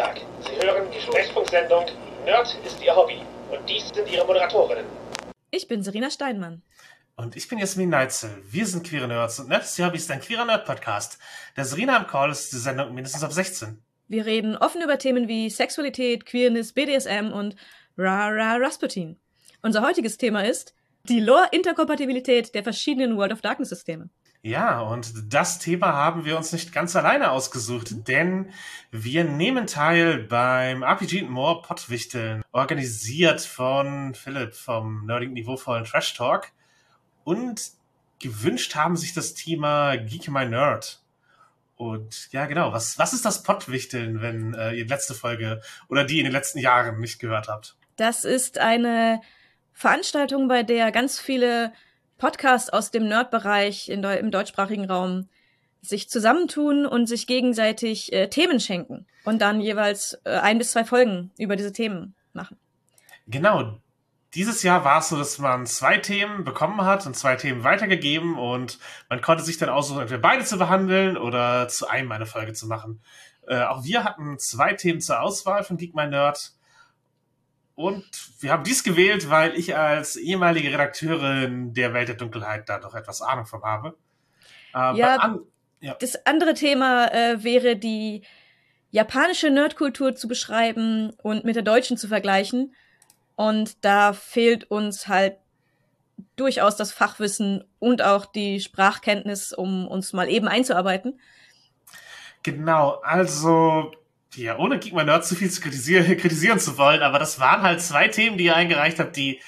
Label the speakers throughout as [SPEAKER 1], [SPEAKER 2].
[SPEAKER 1] Tag. Sie hören die Sprechfunksendung Nerd ist Ihr Hobby. Und dies sind Ihre Moderatorinnen.
[SPEAKER 2] Ich bin Serena Steinmann.
[SPEAKER 3] Und ich bin Jasmin Neitzel. Wir sind Queere Nerds und Nerd ist Ihr Hobby ist ein queerer Nerd-Podcast. Der Serena im Call ist die Sendung mindestens ab 16.
[SPEAKER 2] Wir reden offen über Themen wie Sexualität, Queerness, BDSM und Ra-Ra Rasputin. Unser heutiges Thema ist die Lore-Interkompatibilität der verschiedenen World of Darkness-Systeme.
[SPEAKER 3] Ja, und das Thema haben wir uns nicht ganz alleine ausgesucht, denn wir nehmen teil beim RPG More Pottwichteln, organisiert von Philipp vom nerdigen niveauvollen Trash Talk. Und gewünscht haben sich das Thema Geek My Nerd. Und ja, genau, was, was ist das Pottwichteln, wenn äh, ihr die letzte Folge oder die in den letzten Jahren nicht gehört habt?
[SPEAKER 2] Das ist eine Veranstaltung, bei der ganz viele Podcasts aus dem Nerd-Bereich im deutschsprachigen Raum sich zusammentun und sich gegenseitig äh, Themen schenken und dann jeweils äh, ein bis zwei Folgen über diese Themen machen.
[SPEAKER 3] Genau. Dieses Jahr war es so, dass man zwei Themen bekommen hat und zwei Themen weitergegeben und man konnte sich dann aussuchen, entweder beide zu behandeln oder zu einem eine Folge zu machen. Äh, auch wir hatten zwei Themen zur Auswahl von Geek My Nerd und wir haben dies gewählt, weil ich als ehemalige Redakteurin der Welt der Dunkelheit da doch etwas Ahnung von habe.
[SPEAKER 2] Äh, ja, an, ja, das andere Thema äh, wäre die japanische Nerdkultur zu beschreiben und mit der deutschen zu vergleichen. Und da fehlt uns halt durchaus das Fachwissen und auch die Sprachkenntnis, um uns mal eben einzuarbeiten.
[SPEAKER 3] Genau, also ja, ohne Geek My Nerd zu viel zu kritisieren, kritisieren zu wollen, aber das waren halt zwei Themen, die ihr eingereicht habt, die äh,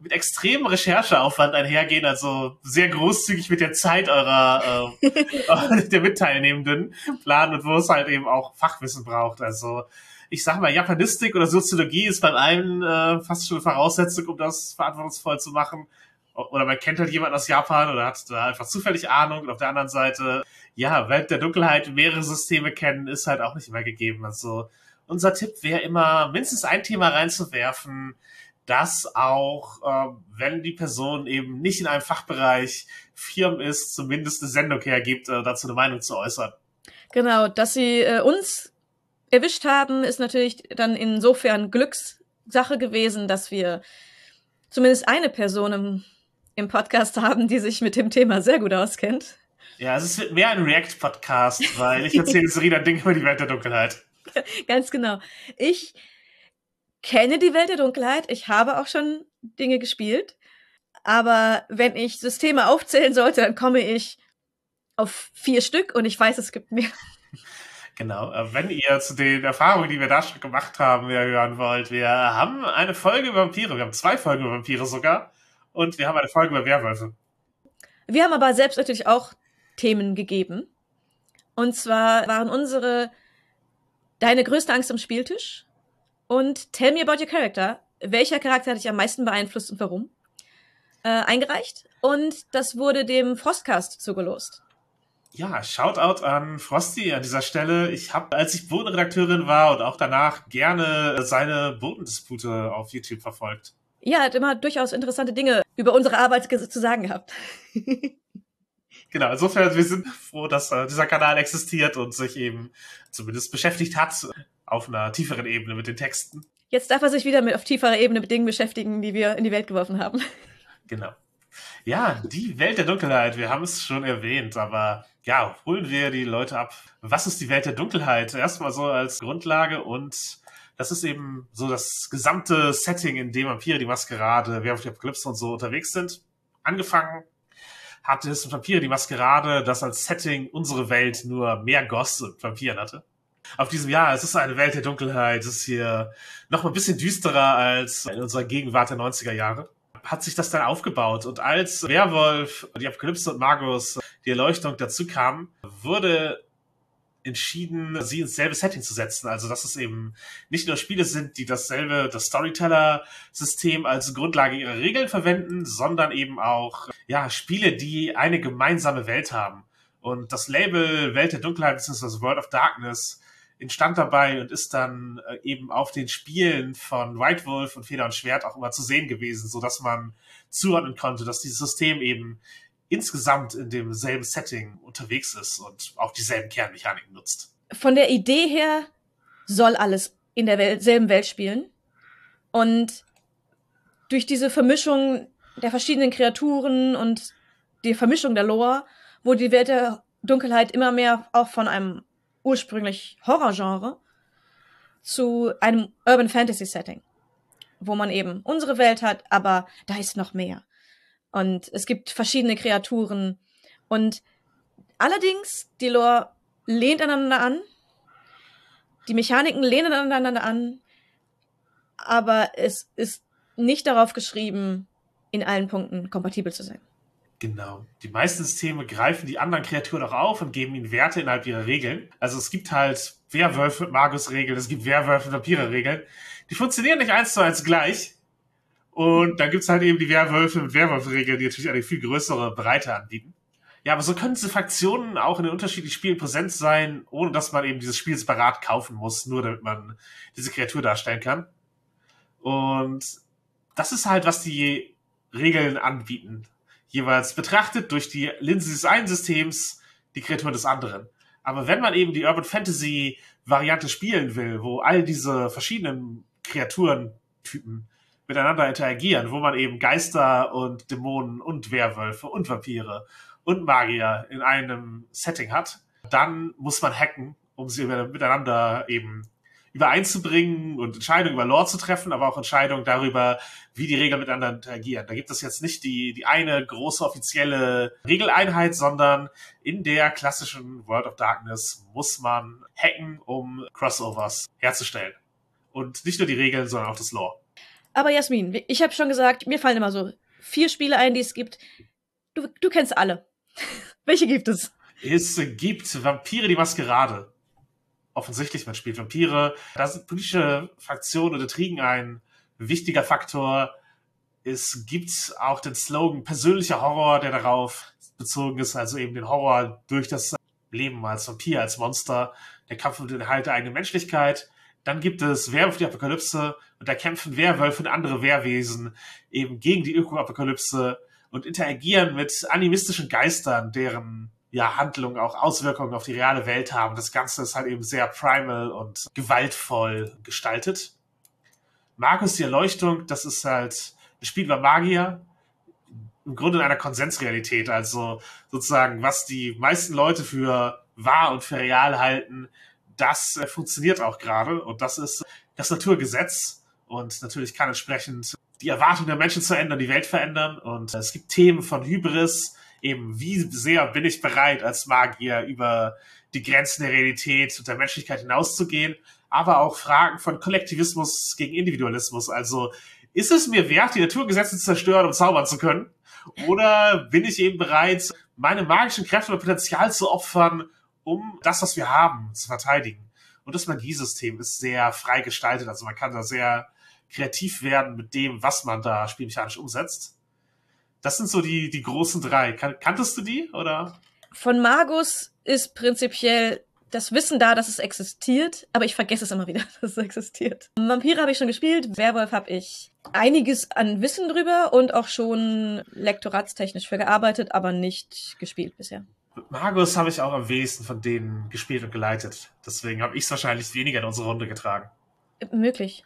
[SPEAKER 3] mit extremem Rechercheaufwand einhergehen, also sehr großzügig mit der Zeit eurer äh, der Mitteilnehmenden planen und wo es halt eben auch Fachwissen braucht. Also ich sag mal, Japanistik oder Soziologie ist beim einen äh, fast schon eine Voraussetzung, um das verantwortungsvoll zu machen. Oder man kennt halt jemanden aus Japan oder hat da einfach zufällig Ahnung. Und auf der anderen Seite ja, Welt der Dunkelheit mehrere Systeme kennen, ist halt auch nicht immer gegeben. Also unser Tipp wäre immer, mindestens ein Thema reinzuwerfen, das auch, äh, wenn die Person eben nicht in einem Fachbereich firm ist, zumindest eine Sendung hergibt, äh, dazu eine Meinung zu äußern.
[SPEAKER 2] Genau, dass sie äh, uns erwischt haben, ist natürlich dann insofern Glückssache gewesen, dass wir zumindest eine Person im, im Podcast haben, die sich mit dem Thema sehr gut auskennt.
[SPEAKER 3] Ja, es wird mehr ein React-Podcast, weil ich erzähle Serena Dinge über die Welt der Dunkelheit.
[SPEAKER 2] Ganz genau. Ich kenne die Welt der Dunkelheit. Ich habe auch schon Dinge gespielt. Aber wenn ich Systeme aufzählen sollte, dann komme ich auf vier Stück und ich weiß, es gibt mehr.
[SPEAKER 3] Genau. Äh, wenn ihr zu den Erfahrungen, die wir da schon gemacht haben, mehr hören wollt, wir haben eine Folge über Vampire. Wir haben zwei Folgen über Vampire sogar. Und wir haben eine Folge über Werwölfe.
[SPEAKER 2] Wir haben aber selbst natürlich auch Themen gegeben. Und zwar waren unsere Deine größte Angst am Spieltisch und Tell me about your character. Welcher Charakter hat dich am meisten beeinflusst und warum? Äh, eingereicht. Und das wurde dem Frostcast zugelost.
[SPEAKER 3] Ja, Shoutout an Frosty an dieser Stelle. Ich habe, als ich Bodenredakteurin war und auch danach gerne seine Bodendispute auf YouTube verfolgt.
[SPEAKER 2] Ja, hat immer durchaus interessante Dinge über unsere Arbeit zu sagen gehabt.
[SPEAKER 3] Genau, insofern, wir sind froh, dass äh, dieser Kanal existiert und sich eben zumindest beschäftigt hat auf einer tieferen Ebene mit den Texten.
[SPEAKER 2] Jetzt darf er sich wieder mit auf tieferer Ebene mit Dingen beschäftigen, die wir in die Welt geworfen haben.
[SPEAKER 3] Genau. Ja, die Welt der Dunkelheit, wir haben es schon erwähnt, aber ja, holen wir die Leute ab. Was ist die Welt der Dunkelheit? Erstmal so als Grundlage und das ist eben so das gesamte Setting, in dem Vampire, die Maskerade, Werwolf die Apokalypse und so unterwegs sind. Angefangen hatte es Vampire die Maskerade, das als Setting unsere Welt nur mehr Goss und Vampiren hatte. Auf diesem Jahr, es ist eine Welt der Dunkelheit, es ist hier noch mal ein bisschen düsterer als in unserer Gegenwart der 90er Jahre. Hat sich das dann aufgebaut und als Werwolf, die Apokalypse und Magus die Erleuchtung dazu kamen, wurde entschieden, sie ins selbe Setting zu setzen. Also, dass es eben nicht nur Spiele sind, die dasselbe, das Storyteller-System als Grundlage ihrer Regeln verwenden, sondern eben auch, ja, Spiele, die eine gemeinsame Welt haben. Und das Label Welt der Dunkelheit bzw. World of Darkness entstand dabei und ist dann äh, eben auf den Spielen von White Wolf und Feder und Schwert auch immer zu sehen gewesen, so dass man zuordnen konnte, dass dieses System eben insgesamt in demselben Setting unterwegs ist und auch dieselben Kernmechaniken nutzt.
[SPEAKER 2] Von der Idee her soll alles in derselben Welt spielen. Und durch diese Vermischung der verschiedenen Kreaturen und die Vermischung der Lore wurde die Welt der Dunkelheit immer mehr auch von einem ursprünglich Horrorgenre zu einem Urban Fantasy Setting, wo man eben unsere Welt hat, aber da ist noch mehr. Und es gibt verschiedene Kreaturen und allerdings die Lore lehnt aneinander an, die Mechaniken lehnen aneinander an, aber es ist nicht darauf geschrieben, in allen Punkten kompatibel zu sein.
[SPEAKER 3] Genau. Die meisten Systeme greifen die anderen Kreaturen auch auf und geben ihnen Werte innerhalb ihrer Regeln. Also es gibt halt Werwölfe Magus-Regeln, es gibt Werwölfe mit Vampire-Regeln. Die funktionieren nicht eins zu eins gleich. Und dann gibt's halt eben die Werwölfe mit Werwolf-Regeln, die natürlich eine viel größere Breite anbieten. Ja, aber so können diese Fraktionen auch in den unterschiedlichen Spielen präsent sein, ohne dass man eben dieses Spiel separat kaufen muss, nur damit man diese Kreatur darstellen kann. Und das ist halt, was die Regeln anbieten. Jeweils betrachtet durch die Linse des einen Systems die Kreatur des anderen. Aber wenn man eben die Urban Fantasy Variante spielen will, wo all diese verschiedenen Kreaturentypen miteinander interagieren, wo man eben Geister und Dämonen und Werwölfe und Vampire und Magier in einem Setting hat, dann muss man hacken, um sie miteinander eben übereinzubringen und Entscheidungen über Lore zu treffen, aber auch Entscheidungen darüber, wie die Regeln miteinander interagieren. Da gibt es jetzt nicht die, die eine große offizielle Regeleinheit, sondern in der klassischen World of Darkness muss man hacken, um Crossovers herzustellen. Und nicht nur die Regeln, sondern auch das Lore.
[SPEAKER 2] Aber Jasmin, ich habe schon gesagt, mir fallen immer so vier Spiele ein, die es gibt. Du, du kennst alle. Welche gibt es?
[SPEAKER 3] Es gibt Vampire die Maskerade offensichtlich, man spielt Vampire. Da sind politische Fraktionen und Intrigen ein wichtiger Faktor. Es gibt auch den Slogan persönlicher Horror, der darauf bezogen ist, also eben den Horror durch das Leben als Vampir, als Monster, der Kampf um den Erhalt der eigenen Menschlichkeit. Dann gibt es Werwolf die Apokalypse und da kämpfen Werwölfe und andere Wehrwesen eben gegen die Öko-Apokalypse und interagieren mit animistischen Geistern, deren ja, Handlungen auch Auswirkungen auf die reale Welt haben. Das Ganze ist halt eben sehr primal und gewaltvoll gestaltet. Markus, die Erleuchtung, das ist halt ein Spiel über Magier, im Grunde in einer Konsensrealität. Also sozusagen, was die meisten Leute für wahr und für real halten, das äh, funktioniert auch gerade. Und das ist das Naturgesetz. Und natürlich kann entsprechend die Erwartung der Menschen zu ändern, die Welt verändern. Und es gibt Themen von Hybris, eben, wie sehr bin ich bereit, als Magier über die Grenzen der Realität und der Menschlichkeit hinauszugehen, aber auch Fragen von Kollektivismus gegen Individualismus. Also, ist es mir wert, die Naturgesetze zu zerstören, um zaubern zu können? Oder bin ich eben bereit, meine magischen Kräfte und Potenzial zu opfern, um das, was wir haben, zu verteidigen? Und das Magiesystem ist sehr frei gestaltet. Also man kann da sehr kreativ werden mit dem, was man da spielmechanisch umsetzt. Das sind so die, die großen drei. Kan kanntest du die oder?
[SPEAKER 2] Von Magus ist prinzipiell das Wissen da, dass es existiert, aber ich vergesse es immer wieder, dass es existiert. Vampire habe ich schon gespielt, Werwolf habe ich einiges an Wissen drüber und auch schon lektoratstechnisch für gearbeitet, aber nicht gespielt bisher.
[SPEAKER 3] Magus habe ich auch am wenigsten von denen gespielt und geleitet. Deswegen habe ich es wahrscheinlich weniger in unsere Runde getragen.
[SPEAKER 2] Möglich.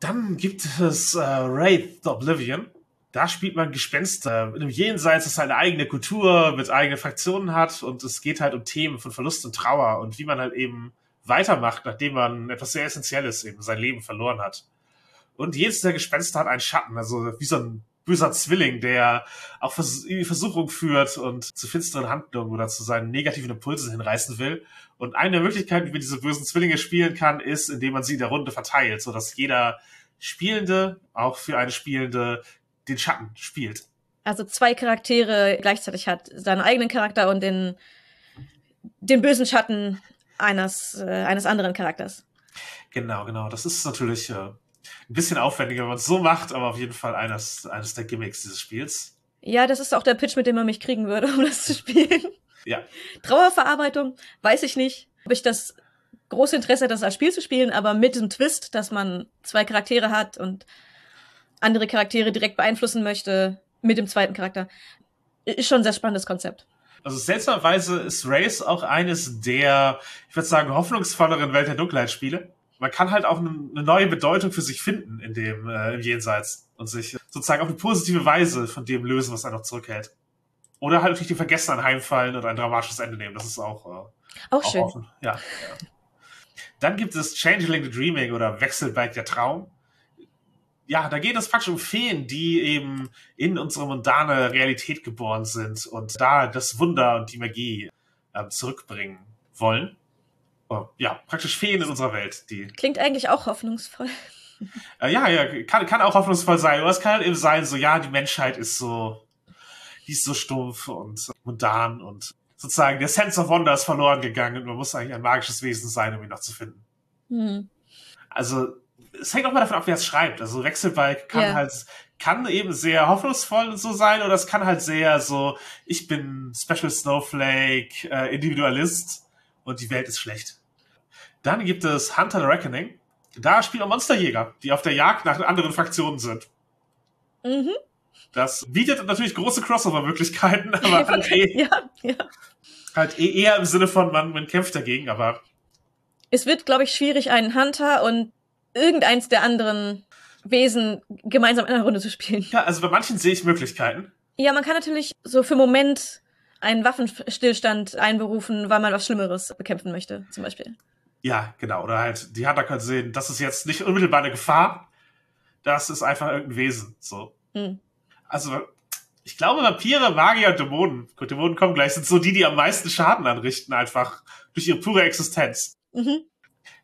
[SPEAKER 3] Dann gibt es äh, Wraith the Oblivion da spielt man Gespenster in einem Jenseits, das halt eine eigene Kultur mit eigenen Fraktionen hat und es geht halt um Themen von Verlust und Trauer und wie man halt eben weitermacht, nachdem man etwas sehr Essentielles eben sein Leben verloren hat. Und jedes der Gespenster hat einen Schatten, also wie so ein böser Zwilling, der auch in die Versuchung führt und zu finsteren Handlungen oder zu seinen negativen Impulsen hinreißen will. Und eine der Möglichkeiten, wie man diese bösen Zwillinge spielen kann, ist, indem man sie in der Runde verteilt, sodass jeder Spielende, auch für eine Spielende, den Schatten spielt.
[SPEAKER 2] Also zwei Charaktere gleichzeitig hat, seinen eigenen Charakter und den, den bösen Schatten eines, äh, eines anderen Charakters.
[SPEAKER 3] Genau, genau. Das ist natürlich äh, ein bisschen aufwendiger, wenn man es so macht, aber auf jeden Fall eines, eines der Gimmicks dieses Spiels.
[SPEAKER 2] Ja, das ist auch der Pitch, mit dem man mich kriegen würde, um das zu spielen.
[SPEAKER 3] Ja.
[SPEAKER 2] Trauerverarbeitung, weiß ich nicht, ob ich das große Interesse hätte, das als Spiel zu spielen, aber mit diesem Twist, dass man zwei Charaktere hat und andere Charaktere direkt beeinflussen möchte mit dem zweiten Charakter. Ist schon ein sehr spannendes Konzept.
[SPEAKER 3] Also seltsamerweise ist Race auch eines der, ich würde sagen, hoffnungsvolleren Welt der Dunkelheit-Spiele. Man kann halt auch eine, neue Bedeutung für sich finden in dem äh, im Jenseits und sich sozusagen auf eine positive Weise von dem lösen, was einen noch zurückhält. Oder halt natürlich die Vergessen anheimfallen oder ein dramatisches Ende nehmen. Das ist auch, äh,
[SPEAKER 2] Auch schön.
[SPEAKER 3] offen. Ja, ja. Dann gibt es Changeling the Dreaming oder Wechselbalg der Traum. Ja, da geht es praktisch um Feen, die eben in unsere mundane Realität geboren sind und da das Wunder und die Magie ähm, zurückbringen wollen. Oh, ja, praktisch Feen in unserer Welt, die
[SPEAKER 2] Klingt eigentlich auch hoffnungsvoll.
[SPEAKER 3] äh, ja, ja, kann, kann auch hoffnungsvoll sein. Aber es kann halt eben sein, so, ja, die Menschheit ist so, die ist so stumpf und mundan und sozusagen der Sense of Wonder ist verloren gegangen und man muss eigentlich ein magisches Wesen sein, um ihn noch zu finden.
[SPEAKER 2] Hm.
[SPEAKER 3] Also, es hängt auch mal davon ab, wer es schreibt. Also, Wechselbalg kann
[SPEAKER 2] Ja.
[SPEAKER 3] halt, kann eben sehr hoffnungsvoll und so sein oder es kann halt sehr so, ich bin Special Snowflake, äh, Individualist und die Welt ist schlecht. Dann gibt es Hunter the Reckoning. Da spielen auch Monsterjäger, die auf der Jagd nach anderen Fraktionen sind.
[SPEAKER 2] Mhm.
[SPEAKER 3] Das bietet natürlich große Crossover-Möglichkeiten, aber halt, eh,
[SPEAKER 2] ja, ja.
[SPEAKER 3] halt eh eher im Sinne von, man, man kämpft dagegen, aber
[SPEAKER 2] Es wird, glaube ich, schwierig, einen Hunter und irgendeins der anderen Wesen gemeinsam in einer Runde zu spielen.
[SPEAKER 3] ja, also bei manchen sehe ich Möglichkeiten.
[SPEAKER 2] Ja, man kann natürlich so für einen Moment einen Waffenstillstand einberufen, weil man was Schlimmeres bekämpfen möchte, zum Beispiel.
[SPEAKER 3] Ja, genau. Oder halt, die Hunter können sehen, das ist jetzt nicht unmittelbar eine Gefahr. Das ist einfach irgendein Wesen. So.
[SPEAKER 2] Hm.
[SPEAKER 3] Also, ich glaube, Vampire, Magier und Dämonen, gut, Dämonen kommen gleich, sind so die, die am meisten Schaden anrichten, einfach durch ihre pure Existenz.
[SPEAKER 2] Mhm.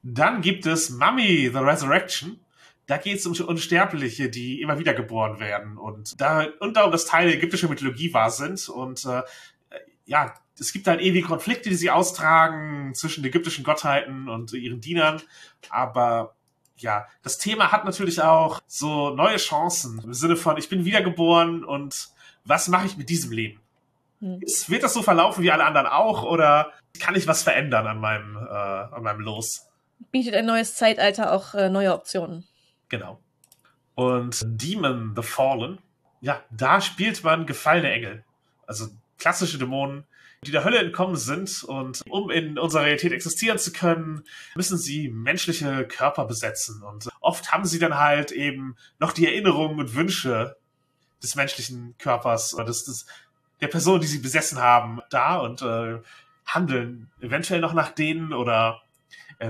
[SPEAKER 3] Dann gibt es Mummy, The Resurrection. Da geht es um Unsterbliche, die immer wieder geboren werden und da und darum, dass Teile ägyptischer Mythologie wahr sind und äh, ja, es gibt halt ewige Konflikte, die sie austragen zwischen ägyptischen Gottheiten und ihren Dienern, aber ja, das Thema hat natürlich auch so neue Chancen im Sinne von ich bin wiedergeboren und was mache ich mit diesem Leben?
[SPEAKER 2] Hm.
[SPEAKER 3] Ist, wird das so verlaufen wie alle anderen auch oder kann ich was verändern an meinem äh, an meinem Los?
[SPEAKER 2] Bietet ein neues Zeitalter auch äh, neue Optionen.
[SPEAKER 3] Genau. Und Demon the Fallen, ja, da spielt man gefallene Engel. Also klassische Dämonen, die der Hölle entkommen sind. Und um in unserer Realität existieren zu können, müssen sie menschliche Körper besetzen. Und oft haben sie dann halt eben noch die Erinnerungen und Wünsche des menschlichen Körpers oder des, des, der Person, die sie besessen haben, da und äh, handeln eventuell noch nach denen oder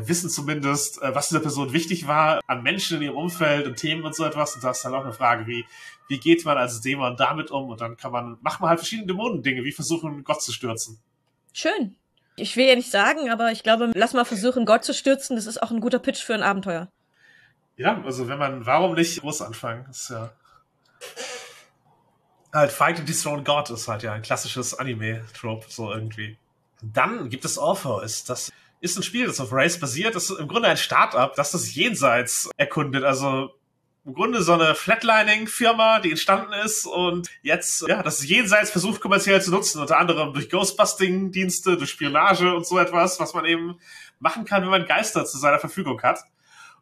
[SPEAKER 3] wissen zumindest, äh, was dieser Person wichtig war an Menschen in ihrem Umfeld und Themen und so etwas. Und da ist dann auch eine Frage, wie, wie geht man als Dämon damit um? Und dann kann man, macht man halt verschiedene Dämonendinge, wie versuchen, Gott zu stürzen.
[SPEAKER 2] Schön. Ich will ja nicht sagen, aber ich glaube, lass mal versuchen, Gott zu stürzen. Das ist auch ein guter Pitch für ein Abenteuer.
[SPEAKER 3] Ja, also wenn man, warum nicht groß anfangen? Das ist ja. Halt, Fight and Dethrone God ist halt ja ein klassisches Anime-Trope, so irgendwie. Dann gibt es Orpheus. Das ist ein Spiel, das auf Race basiert. Das ist im Grunde ein Start-up, das das Jenseits erkundet. Also im Grunde so eine Flatlining-Firma, die entstanden ist und jetzt ja das Jenseits versucht kommerziell zu nutzen, unter anderem durch Ghostbusting-Dienste, durch Spionage und so etwas, was man eben machen kann, wenn man Geister zu seiner Verfügung hat.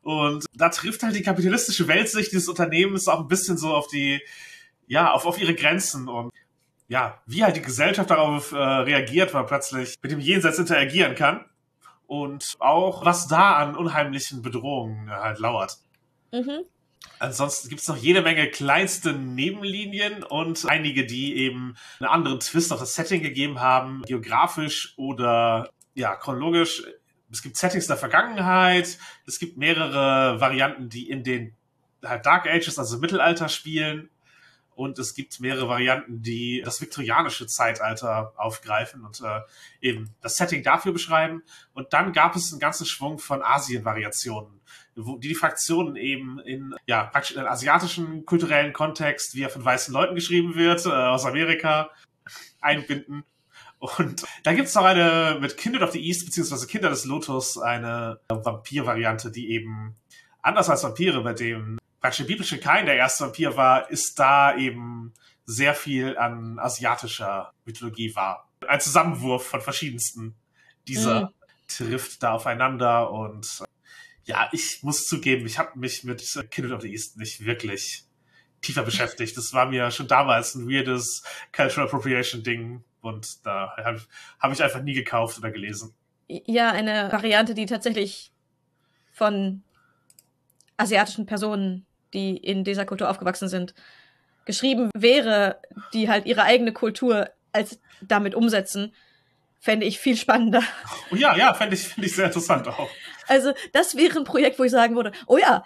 [SPEAKER 3] Und da trifft halt die kapitalistische Weltsicht dieses Unternehmens auch ein bisschen so auf die, ja, auf, auf ihre Grenzen und ja, wie halt die Gesellschaft darauf äh, reagiert, weil plötzlich mit dem Jenseits interagieren kann und auch was da an unheimlichen Bedrohungen halt lauert.
[SPEAKER 2] Mhm.
[SPEAKER 3] Ansonsten gibt es noch jede Menge kleinste Nebenlinien und einige, die eben einen anderen Twist auf das Setting gegeben haben, geografisch oder ja, chronologisch. Es gibt Settings der Vergangenheit, es gibt mehrere Varianten, die in den halt Dark Ages, also Mittelalter spielen. Und es gibt mehrere Varianten, die das viktorianische Zeitalter aufgreifen und äh, eben das Setting dafür beschreiben. Und dann gab es einen ganzen Schwung von Asien-Variationen, wo die, die Fraktionen eben in, ja, praktisch in asiatischen kulturellen Kontext, wie er von weißen Leuten geschrieben wird, äh, aus Amerika, einbinden. Und da gibt's noch eine mit Kindred of the East, beziehungsweise Kinder des Lotus, eine Vampir-Variante, die eben anders als Vampire, bei dem praktisch der biblische Kain der erste Vampir war, ist da eben sehr viel an asiatischer Mythologie war. Ein Zusammenwurf von verschiedensten dieser
[SPEAKER 2] Mhm.
[SPEAKER 3] trifft da aufeinander und ja, ich muss zugeben, ich habe mich mit Kindred of the East nicht wirklich tiefer beschäftigt. Das war mir schon damals ein weirdes Cultural Appropriation Ding und da habe hab ich einfach nie gekauft oder gelesen.
[SPEAKER 2] Ja, eine Variante, die tatsächlich von asiatischen Personen, die in dieser Kultur aufgewachsen sind, geschrieben wäre, die halt ihre eigene Kultur als damit umsetzen, fände ich viel spannender.
[SPEAKER 3] Oh ja, ja, fände ich, fänd ich sehr interessant auch.
[SPEAKER 2] Also, das wäre ein Projekt, wo ich sagen würde, oh ja,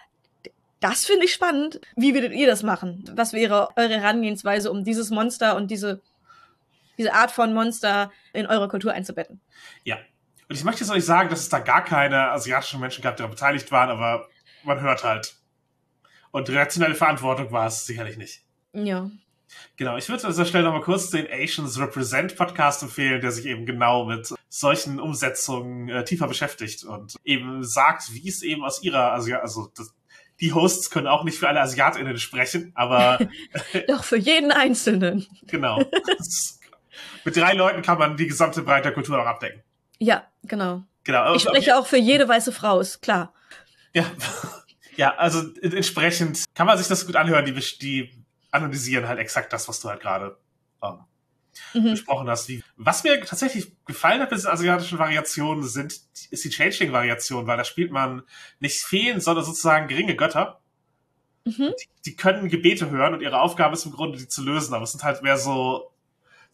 [SPEAKER 2] das finde ich spannend. Wie würdet ihr das machen? Was wäre eure Herangehensweise, um dieses Monster und diese, diese Art von Monster in eure Kultur einzubetten?
[SPEAKER 3] Ja. Und ich möchte jetzt auch nicht sagen, dass es da gar keine asiatischen Menschen gab, die daran beteiligt waren, aber man hört halt. Und reaktionelle Verantwortung war es sicherlich nicht.
[SPEAKER 2] Ja.
[SPEAKER 3] Genau, ich würde an dieser Stelle nochmal kurz den Asians Represent Podcast empfehlen, der sich eben genau mit solchen Umsetzungen äh, tiefer beschäftigt und eben sagt, wie es eben aus ihrer, also, also das, die Hosts können auch nicht für alle AsiatInnen sprechen, aber.
[SPEAKER 2] Doch für jeden Einzelnen.
[SPEAKER 3] genau. mit drei Leuten kann man die gesamte Breite der Kultur auch abdecken.
[SPEAKER 2] Ja, genau.
[SPEAKER 3] Genau.
[SPEAKER 2] Ich spreche auch für jede weiße Frau, ist klar.
[SPEAKER 3] Ja. Ja, also entsprechend kann man sich das gut anhören, die, die analysieren halt exakt das, was du halt gerade ähm, mhm. besprochen hast. Wie, was mir tatsächlich gefallen hat bei diesen asiatischen Variationen sind, ist die Changeling-Variation, weil da spielt man nicht Feen, sondern sozusagen geringe Götter. Mhm. Die, die, können Gebete hören und ihre Aufgabe ist im Grunde, die zu lösen, aber es sind halt mehr so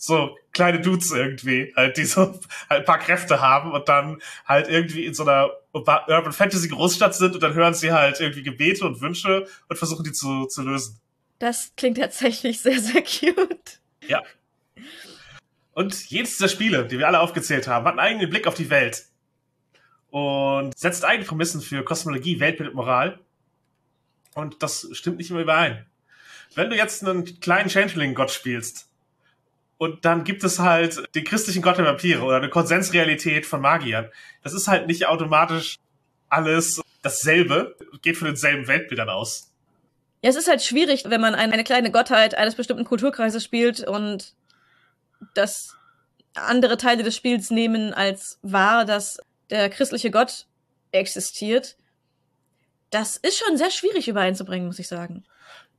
[SPEAKER 3] so kleine Dudes irgendwie, halt, die so halt ein paar Kräfte haben und dann halt irgendwie in so einer Urban Fantasy Großstadt sind und dann hören sie halt irgendwie Gebete und Wünsche und versuchen die zu, zu lösen.
[SPEAKER 2] Das klingt tatsächlich sehr, sehr cute.
[SPEAKER 3] Ja. Und jedes dieser Spiele, die wir alle aufgezählt haben, hat einen eigenen Blick auf die Welt. Und setzt eigene Prämissen für Kosmologie, Weltbild und Moral. Und das stimmt nicht immer überein. Wenn du jetzt einen kleinen Changeling-Gott spielst, und dann gibt es halt den christlichen Gott der Vampire oder eine Konsensrealität von Magiern. Das ist halt nicht automatisch alles dasselbe, geht von denselben Weltbildern aus.
[SPEAKER 2] Ja, es ist halt schwierig, wenn man eine kleine Gottheit eines bestimmten Kulturkreises spielt und das andere Teile des Spiels nehmen als wahr, dass der christliche Gott existiert. Das ist schon sehr schwierig übereinzubringen, muss ich sagen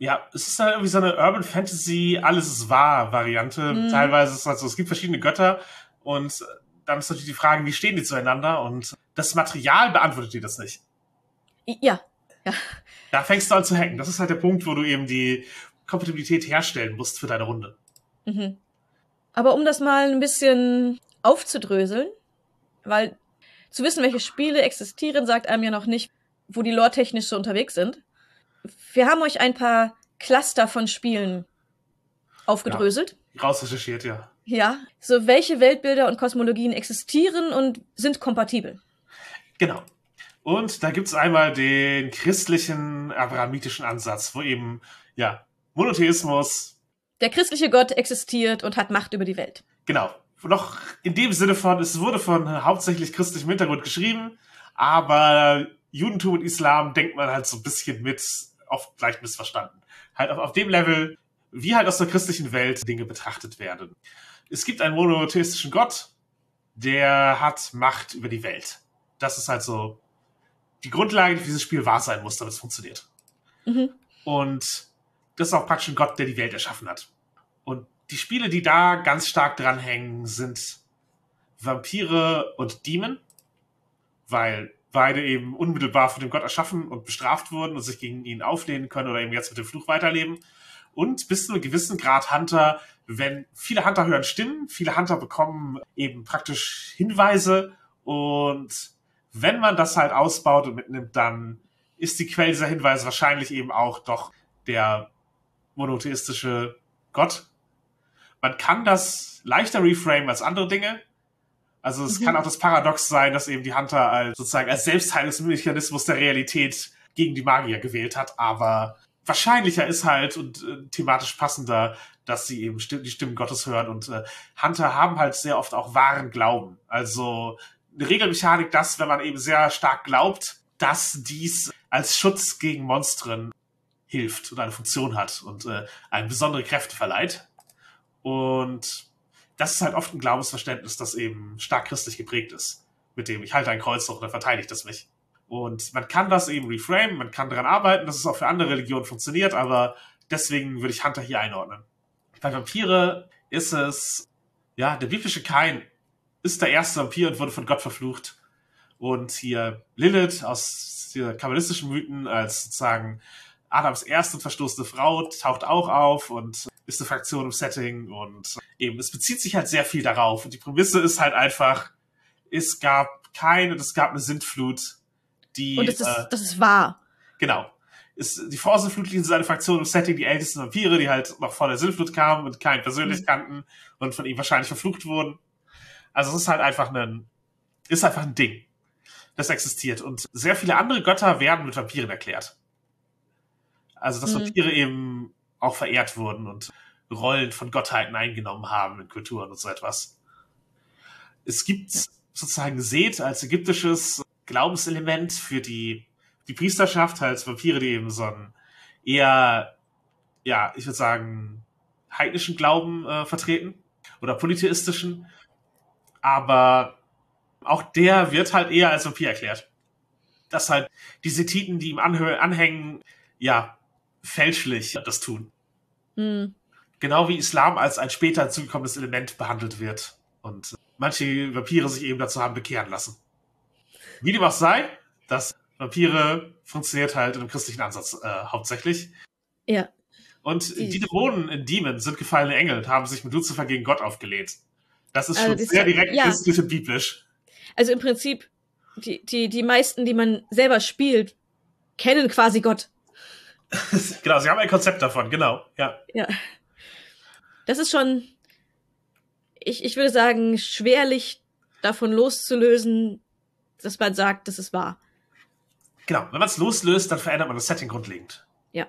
[SPEAKER 3] ja, es ist halt irgendwie so eine Urban Fantasy, alles ist wahr Variante. Mhm. Teilweise ist es halt so, es gibt verschiedene Götter und dann ist natürlich die Frage, wie stehen die zueinander und das Material beantwortet dir das nicht.
[SPEAKER 2] Ja. ja.
[SPEAKER 3] Da fängst du an zu hacken. Das ist halt der Punkt, wo du eben die Kompatibilität herstellen musst für deine Runde.
[SPEAKER 2] Mhm. Aber um das mal ein bisschen aufzudröseln, weil zu wissen, welche Spiele existieren, sagt einem ja noch nicht, wo die lore-technisch so unterwegs sind wir haben euch ein paar Cluster von Spielen aufgedröselt.
[SPEAKER 3] Ja, rausrecherchiert, ja.
[SPEAKER 2] Ja. So, welche Weltbilder und Kosmologien existieren und sind kompatibel?
[SPEAKER 3] Genau. Und da gibt's einmal den christlichen, abrahamitischen Ansatz, wo eben, ja, Monotheismus.
[SPEAKER 2] Der christliche Gott existiert und hat Macht über die Welt.
[SPEAKER 3] Genau. Noch in dem Sinne von, es wurde von hauptsächlich christlichem Hintergrund geschrieben, aber Judentum und Islam denkt man halt so ein bisschen mit oft leicht missverstanden. Halt auf, auf dem Level, wie halt aus der christlichen Welt Dinge betrachtet werden. Es gibt einen monotheistischen Gott, der hat Macht über die Welt. Das ist halt so die Grundlage, die für dieses Spiel wahr sein muss, damit es funktioniert. Mhm. Und das ist auch praktisch ein Gott, der die Welt erschaffen hat. Und die Spiele, die da ganz stark dranhängen, sind Vampire und Demon, weil beide eben unmittelbar von dem Gott erschaffen und bestraft wurden und sich gegen ihn auflehnen können oder eben jetzt mit dem Fluch weiterleben. Und bis zu einem gewissen Grad Hunter, wenn viele Hunter hören Stimmen, viele Hunter bekommen eben praktisch Hinweise und wenn man das halt ausbaut und mitnimmt, dann ist die Quelle dieser Hinweise wahrscheinlich eben auch doch der monotheistische Gott. Man kann das leichter reframe als andere Dinge, also es mhm. kann auch das Paradox sein, dass eben die Hunter als sozusagen als Selbstheilungsmechanismus der Realität gegen die Magier gewählt hat, aber wahrscheinlicher ist halt und äh, thematisch passender, dass sie eben sti die Stimmen Gottes hören und äh, Hunter haben halt sehr oft auch wahren Glauben. Also eine Regelmechanik, dass wenn man eben sehr stark glaubt, dass dies als Schutz gegen Monstren hilft und eine Funktion hat und äh, einem besondere Kräfte verleiht. Und das ist halt oft ein Glaubensverständnis, das eben stark christlich geprägt ist. Mit dem ich halte ein Kreuz hoch und dann verteidigt das mich. Und man kann das eben reframe, man kann daran arbeiten, dass es auch für andere Religionen funktioniert, aber deswegen würde ich Hunter hier einordnen. Bei Vampire ist es, ja, der biblische Kain ist der erste Vampir und wurde von Gott verflucht. Und hier Lilith aus der kabbalistischen Mythen als sozusagen Adams erste verstoßene Frau taucht auch auf und ist eine Fraktion im Setting und eben, es bezieht sich halt sehr viel darauf. Und die Prämisse ist halt einfach, es gab keine, es gab eine Sintflut, die.
[SPEAKER 2] Und das ist, äh, das ist wahr.
[SPEAKER 3] Genau. Ist, die Forsenflutlichen sind eine Fraktion im Setting, die ältesten Vampire, die halt noch vor der Sintflut kamen und keinen persönlich mhm. kannten und von ihm wahrscheinlich verflucht wurden. Also es ist halt einfach ein, ist einfach ein Ding, das existiert. Und sehr viele andere Götter werden mit Vampiren erklärt. Also dass mhm. Vampire eben auch verehrt wurden und Rollen von Gottheiten eingenommen haben in Kulturen und so etwas. Es gibt ja. sozusagen Seth als ägyptisches Glaubenselement für die, die Priesterschaft, als Vampire, die eben so einen eher, ja, ich würde sagen, heidnischen Glauben äh, vertreten oder polytheistischen. Aber auch der wird halt eher als Vampir erklärt. Dass halt die Sethiten, die ihm anhängen, ja, fälschlich das tun. Mhm. Genau wie Islam als ein später zugekommenes Element behandelt wird. Und manche Vampire sich eben dazu haben bekehren lassen. Wie dem auch sei, dass Vampire funktioniert halt im christlichen Ansatz äh, hauptsächlich.
[SPEAKER 2] Ja.
[SPEAKER 3] Und die, die Dämonen in Demon sind gefallene Engel und haben sich mit Lucifer gegen Gott aufgelehnt. Das ist also schon sehr direkt ja. bisschen biblisch.
[SPEAKER 2] Also im Prinzip, die, die, die meisten, die man selber spielt, kennen quasi Gott.
[SPEAKER 3] genau, sie haben ein Konzept davon, genau, ja.
[SPEAKER 2] Ja. Das ist schon, ich, ich würde sagen, schwerlich davon loszulösen, dass man sagt, das ist wahr.
[SPEAKER 3] Genau, wenn man es loslöst, dann verändert man das Setting grundlegend.
[SPEAKER 2] Ja.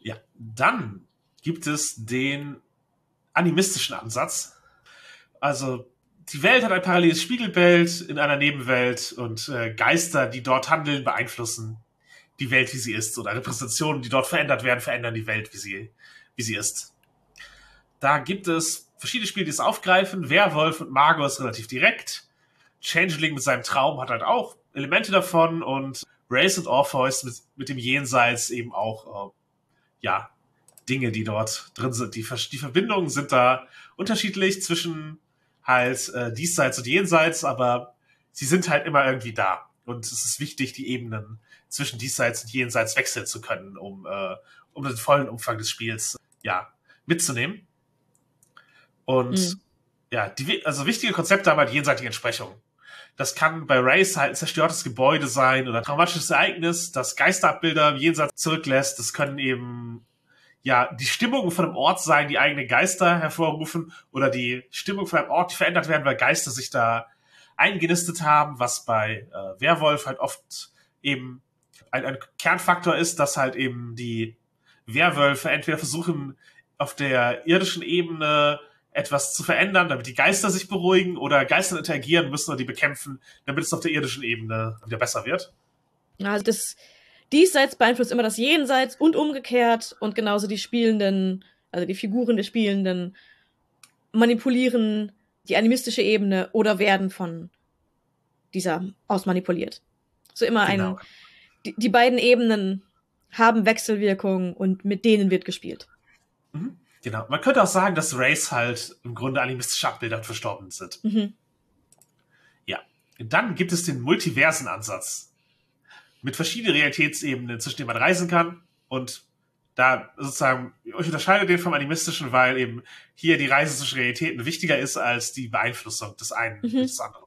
[SPEAKER 3] Ja, dann gibt es den animistischen Ansatz. Also die Welt hat ein paralleles Spiegelbild in einer Nebenwelt und äh, Geister, die dort handeln, beeinflussen die Welt, wie sie ist, oder Repräsentationen, die dort verändert werden, verändern die Welt, wie sie, wie sie ist. Da gibt es verschiedene Spiele, die es aufgreifen. Werwolf und Magus relativ direkt. Changeling mit seinem Traum hat halt auch Elemente davon und Race und Orpheus mit, mit dem Jenseits eben auch, äh, ja, Dinge, die dort drin sind. Die, die Verbindungen sind da unterschiedlich zwischen halt äh, diesseits und jenseits, aber sie sind halt immer irgendwie da. Und es ist wichtig, die Ebenen zwischen diesseits und jenseits wechseln zu können, um, äh, um den vollen Umfang des Spiels ja, mitzunehmen. Und mhm. ja, die, also wichtige Konzepte haben halt jenseitige Entsprechungen. Das kann bei Race halt ein zerstörtes Gebäude sein oder ein traumatisches Ereignis, das Geisterabbilder im Jenseits zurücklässt. Das können eben ja die Stimmung von einem Ort sein, die eigene Geister hervorrufen oder die Stimmung von einem Ort, die verändert werden, weil Geister sich da eingenistet haben, was bei äh, Werwolf halt oft eben ein, ein Kernfaktor ist, dass halt eben die Werwölfe entweder versuchen, auf der irdischen Ebene etwas zu verändern, damit die Geister sich beruhigen oder Geister interagieren müssen und die bekämpfen, damit es auf der irdischen Ebene wieder besser wird.
[SPEAKER 2] Also das Diesseits beeinflusst immer das Jenseits und umgekehrt und genauso die Spielenden, also die Figuren der Spielenden manipulieren die animistische Ebene oder werden von dieser ausmanipuliert. So immer genau. ein die, die beiden Ebenen haben Wechselwirkungen und mit denen wird gespielt.
[SPEAKER 3] Mhm. Genau. Man könnte auch sagen, dass Race halt im Grunde animistische Abbilder verstorben sind. Mhm. Ja. Dann gibt es den multiversen Ansatz. Mit verschiedenen Realitätsebenen, zwischen denen man reisen kann. Und da sozusagen, ich unterscheide den vom animistischen, weil eben hier die Reise zwischen Realitäten wichtiger ist als die Beeinflussung des einen mhm. des anderen.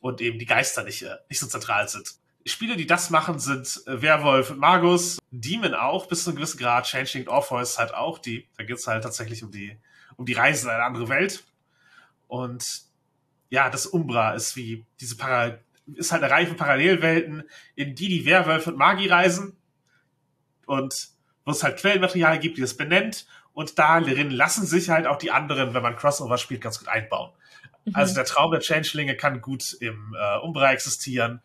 [SPEAKER 3] Und eben die Geister nicht, äh, nicht so zentral sind. Spiele, die das machen, sind äh, Werwolf und Magus, Demon auch, bis zu einem gewissen Grad, Changing Orpheus halt auch, die, da geht's halt tatsächlich um die, um die Reise in eine andere Welt. Und ja, das Umbra ist wie diese Para ist halt eine Reihe von Parallelwelten, in die die Werwölfe und Magi reisen. Und wo es halt Quellenmaterial gibt, die das benennt. Und darin lassen sich halt auch die anderen, wenn man Crossover spielt, ganz gut einbauen. Mhm. Also der Traum der Changelinge kann gut im äh, Umbra existieren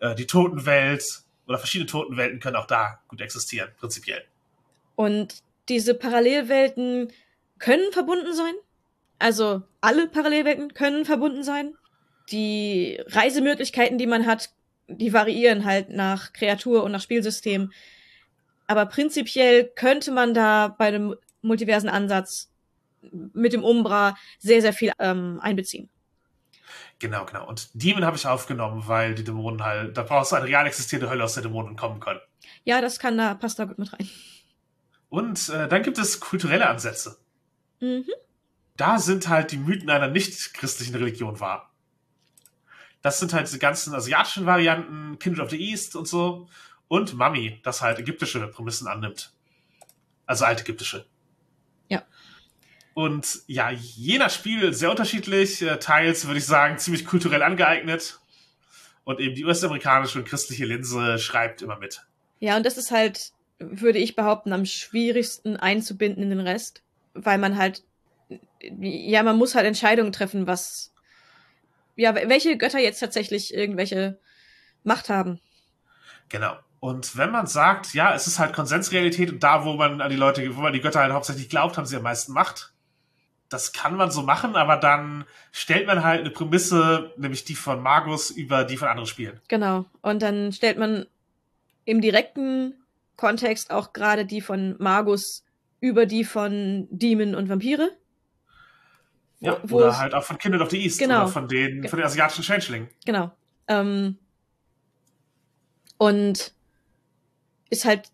[SPEAKER 3] äh, die Totenwelt oder verschiedene Totenwelten können auch da gut existieren, prinzipiell.
[SPEAKER 2] Und diese Parallelwelten können verbunden sein? Also alle Parallelwelten können verbunden sein? Die Reisemöglichkeiten, die man hat, die variieren halt nach Kreatur und nach Spielsystem. Aber prinzipiell könnte man da bei einem multiversen Ansatz mit dem Umbra sehr, sehr viel ähm, einbeziehen.
[SPEAKER 3] Genau, genau. Und Demon habe ich aufgenommen, weil die Dämonen halt, da brauchst du eine real existierende Hölle, aus der Dämonen kommen können.
[SPEAKER 2] Ja, das kann da, passt da gut mit rein.
[SPEAKER 3] Und äh, dann gibt es kulturelle Ansätze.
[SPEAKER 2] Mhm.
[SPEAKER 3] Da sind halt die Mythen einer nicht-christlichen Religion wahr. Das sind halt diese ganzen asiatischen Varianten, Kindred of the East und so. Und Mummy, das halt ägyptische Prämissen annimmt. Also altägyptische.
[SPEAKER 2] Ja.
[SPEAKER 3] Und ja, je nach Spiel sehr unterschiedlich, äh, teils würde ich sagen ziemlich kulturell angeeignet. Und eben die US-amerikanische und christliche Linse schreibt immer mit.
[SPEAKER 2] Ja, und das ist halt, würde ich behaupten, am schwierigsten einzubinden in den Rest, weil man halt, ja, man muss halt Entscheidungen treffen, was, ja, welche Götter jetzt tatsächlich irgendwelche Macht haben.
[SPEAKER 3] Genau. Und wenn man sagt, ja, es ist halt Konsensrealität und da, wo man an die Leute, wo man die Götter halt hauptsächlich glaubt, haben sie am meisten Macht. Das kann man so machen, aber dann stellt man halt eine Prämisse, nämlich die von Magus, über die von anderen Spielen.
[SPEAKER 2] Genau. Und dann stellt man im direkten Kontext auch gerade die von Magus über die von Demon und Vampire.
[SPEAKER 3] Ja, wo oder halt auch von Kindred of the East
[SPEAKER 2] genau.
[SPEAKER 3] oder von den, von den asiatischen Changelingen.
[SPEAKER 2] Genau. Ähm, und ist halt,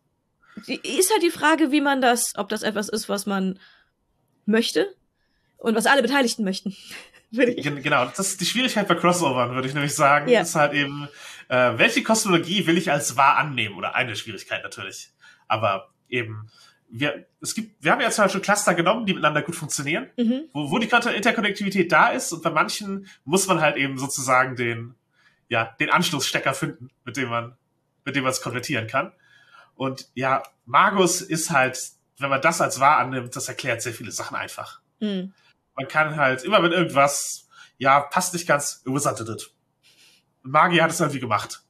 [SPEAKER 2] ist halt die Frage, wie man das, ob das etwas ist, was man möchte und was alle Beteiligten möchten.
[SPEAKER 3] genau, das ist die Schwierigkeit bei Crossovern, würde ich nämlich sagen,
[SPEAKER 2] Ja.
[SPEAKER 3] ist halt eben, äh, welche Kosmologie will ich als wahr annehmen? Oder eine Schwierigkeit natürlich. Aber eben, wir, es gibt, wir haben ja zum Beispiel Cluster genommen, die miteinander gut funktionieren,
[SPEAKER 2] Mhm.
[SPEAKER 3] wo, wo die Interkonnektivität da ist und bei manchen muss man halt eben sozusagen den, ja, den Anschlussstecker finden, mit dem man, mit dem man es konvertieren kann. Und ja, Magus ist halt, wenn man das als wahr annimmt, das erklärt sehr viele Sachen einfach.
[SPEAKER 2] Mhm.
[SPEAKER 3] Man kann halt immer, wenn irgendwas, ja, passt nicht ganz, it. Und Magier hat es irgendwie gemacht.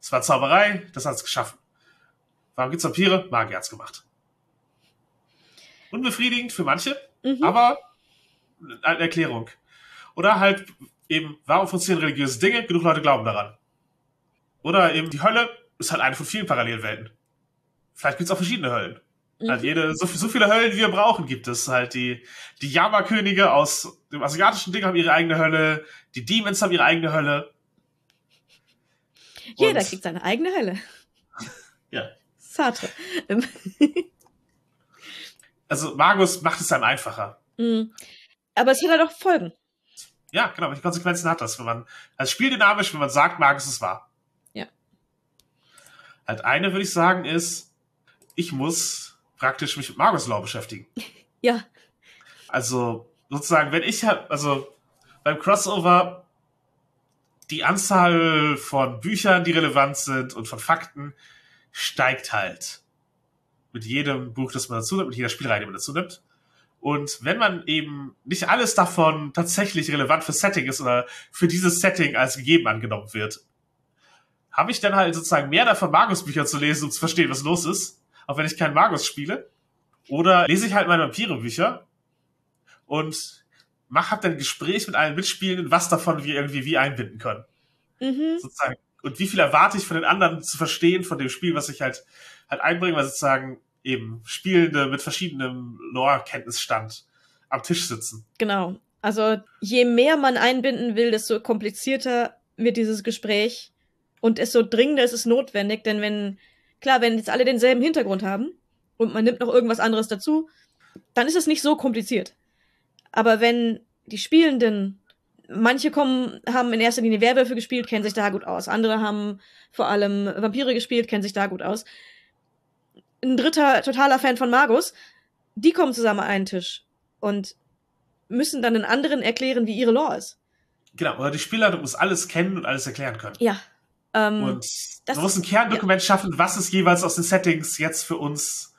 [SPEAKER 3] Es war Zauberei, das hat es geschaffen. Warum gibt's Vampire? Magier hat's gemacht. Unbefriedigend für manche,
[SPEAKER 2] Mhm.
[SPEAKER 3] aber eine Erklärung. Oder halt eben, warum funktionieren religiöse Dinge? Genug Leute glauben daran. Oder eben die Hölle ist halt eine von vielen Parallelwelten. Vielleicht gibt's auch verschiedene Höllen.
[SPEAKER 2] Mhm.
[SPEAKER 3] Halt jede, so, so viele Höllen, wie wir brauchen, gibt es. Halt die, die Yama-Könige aus dem asiatischen Ding haben ihre eigene Hölle, die Demons haben ihre eigene Hölle.
[SPEAKER 2] Jeder
[SPEAKER 3] Und-
[SPEAKER 2] kriegt seine eigene Hölle.
[SPEAKER 3] Ja.
[SPEAKER 2] Sartre.
[SPEAKER 3] Also Magus macht es einem einfacher.
[SPEAKER 2] mhm. Aber es hat halt auch Folgen.
[SPEAKER 3] Ja, genau, welche Konsequenzen hat das, wenn man als spieldynamisch, wenn man sagt, Magus ist wahr?
[SPEAKER 2] Ja.
[SPEAKER 3] Halt eine, würde ich sagen, ist, ich muss praktisch mich mit Magus-Law beschäftigen.
[SPEAKER 2] Ja.
[SPEAKER 3] Also sozusagen, wenn ich halt, also beim Crossover die Anzahl von Büchern, die relevant sind und von Fakten steigt halt. Mit jedem Buch, das man dazu nimmt, mit jeder Spielreihe, die man dazu nimmt. Und wenn man eben nicht alles davon tatsächlich relevant für Setting ist oder für dieses Setting als gegeben angenommen wird, habe ich dann halt sozusagen mehr davon, Magus-Bücher zu lesen, um zu verstehen, was los ist, auch wenn ich keinen Magus spiele. Oder lese ich halt meine Vampire-Bücher und mach hab dann ein Gespräch mit allen Mitspielenden, was davon wir irgendwie wie einbinden können.
[SPEAKER 2] Mhm.
[SPEAKER 3] Sozusagen. Und wie viel erwarte ich von den anderen zu verstehen, von dem Spiel, was ich halt, halt einbringe, weil sozusagen eben Spielende mit verschiedenem Lore-Kenntnisstand am Tisch sitzen.
[SPEAKER 2] Genau. Also je mehr man einbinden will, desto komplizierter wird dieses Gespräch und desto dringender ist es notwendig, denn wenn, klar, wenn jetzt alle denselben Hintergrund haben und man nimmt noch irgendwas anderes dazu, dann ist es nicht so kompliziert. Aber wenn die Spielenden, manche kommen, haben in erster Linie Werwölfe gespielt, kennen sich da gut aus. Andere haben vor allem Vampire gespielt, kennen sich da gut aus. Ein dritter totaler Fan von Magus, die kommen zusammen an einen Tisch und müssen dann den anderen erklären, wie ihre Lore ist.
[SPEAKER 3] Genau, oder die Spielleitung muss alles kennen und alles erklären können.
[SPEAKER 2] Ja. Ähm,
[SPEAKER 3] Und
[SPEAKER 2] das
[SPEAKER 3] du musst ein Kerndokument schaffen, was ist jeweils aus den Settings jetzt für uns,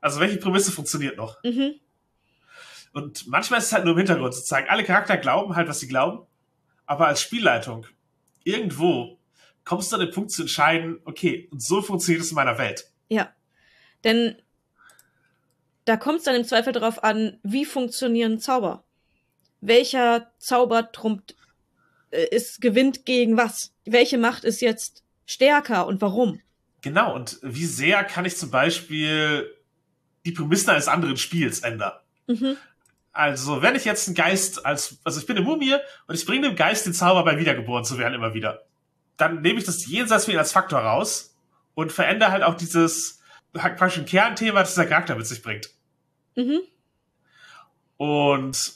[SPEAKER 3] also welche Prämisse funktioniert noch.
[SPEAKER 2] mhm.
[SPEAKER 3] Und manchmal ist es halt nur im Hintergrund sozusagen. Alle Charakter glauben halt, was sie glauben, aber als Spielleitung irgendwo kommst du an den Punkt zu entscheiden, okay, und so funktioniert es in meiner Welt.
[SPEAKER 2] Ja. Denn da kommt es dann im Zweifel darauf an, wie funktionieren Zauber. Welcher Zauber trumpt, ist, gewinnt gegen was? Welche Macht ist jetzt stärker und warum?
[SPEAKER 3] Genau, und wie sehr kann ich zum Beispiel die Prämissen eines anderen Spiels ändern?
[SPEAKER 2] Mhm.
[SPEAKER 3] Also, wenn ich jetzt einen Geist als, also ich bin eine Mumie und ich bringe dem Geist den Zauber bei Wiedergeboren zu werden immer wieder, dann nehme ich das jenseits für ihn als Faktor raus und verändere halt auch dieses praktisch ein Kernthema, das der Charakter mit sich bringt.
[SPEAKER 2] Mhm.
[SPEAKER 3] Und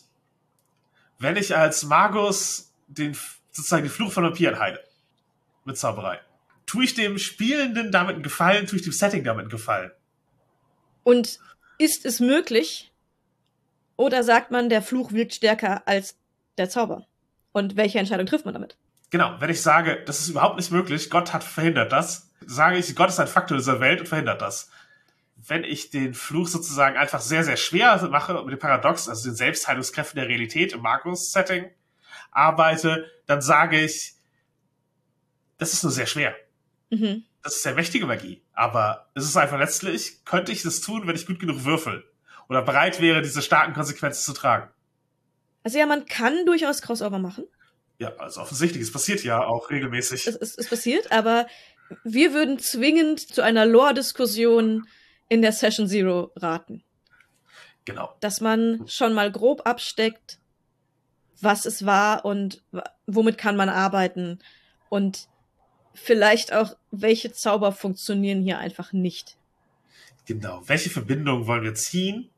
[SPEAKER 3] wenn ich als Magus den, sozusagen den Fluch von Vampiren heile, mit Zauberei, tue ich dem Spielenden damit einen Gefallen, tue ich dem Setting damit einen Gefallen.
[SPEAKER 2] Und ist es möglich? Oder sagt man, der Fluch wirkt stärker als der Zauber? Und welche Entscheidung trifft man damit?
[SPEAKER 3] Genau, wenn ich sage, das ist überhaupt nicht möglich, Gott hat verhindert das, sage ich, Gott ist ein Faktor dieser Welt und verhindert das. Wenn ich den Fluch sozusagen einfach sehr, sehr schwer mache, mit dem Paradox, also den Selbstheilungskräften der Realität im Markus-Setting arbeite, dann sage ich, das ist nur sehr schwer.
[SPEAKER 2] Mhm.
[SPEAKER 3] Das ist sehr mächtige Magie. Aber es ist einfach letztlich, könnte ich das tun, wenn ich gut genug würfel. Oder bereit wäre, diese starken Konsequenzen zu tragen.
[SPEAKER 2] Also ja, man kann durchaus Crossover machen.
[SPEAKER 3] Ja, also offensichtlich, es passiert ja auch regelmäßig.
[SPEAKER 2] Es, es, es passiert, aber wir würden zwingend zu einer Lore-Diskussion in der Session Zero raten.
[SPEAKER 3] Genau.
[SPEAKER 2] Dass man schon mal grob absteckt, was es war und womit kann man arbeiten und vielleicht auch, welche Zauber funktionieren hier einfach nicht.
[SPEAKER 3] Genau. Welche Verbindungen wollen wir ziehen?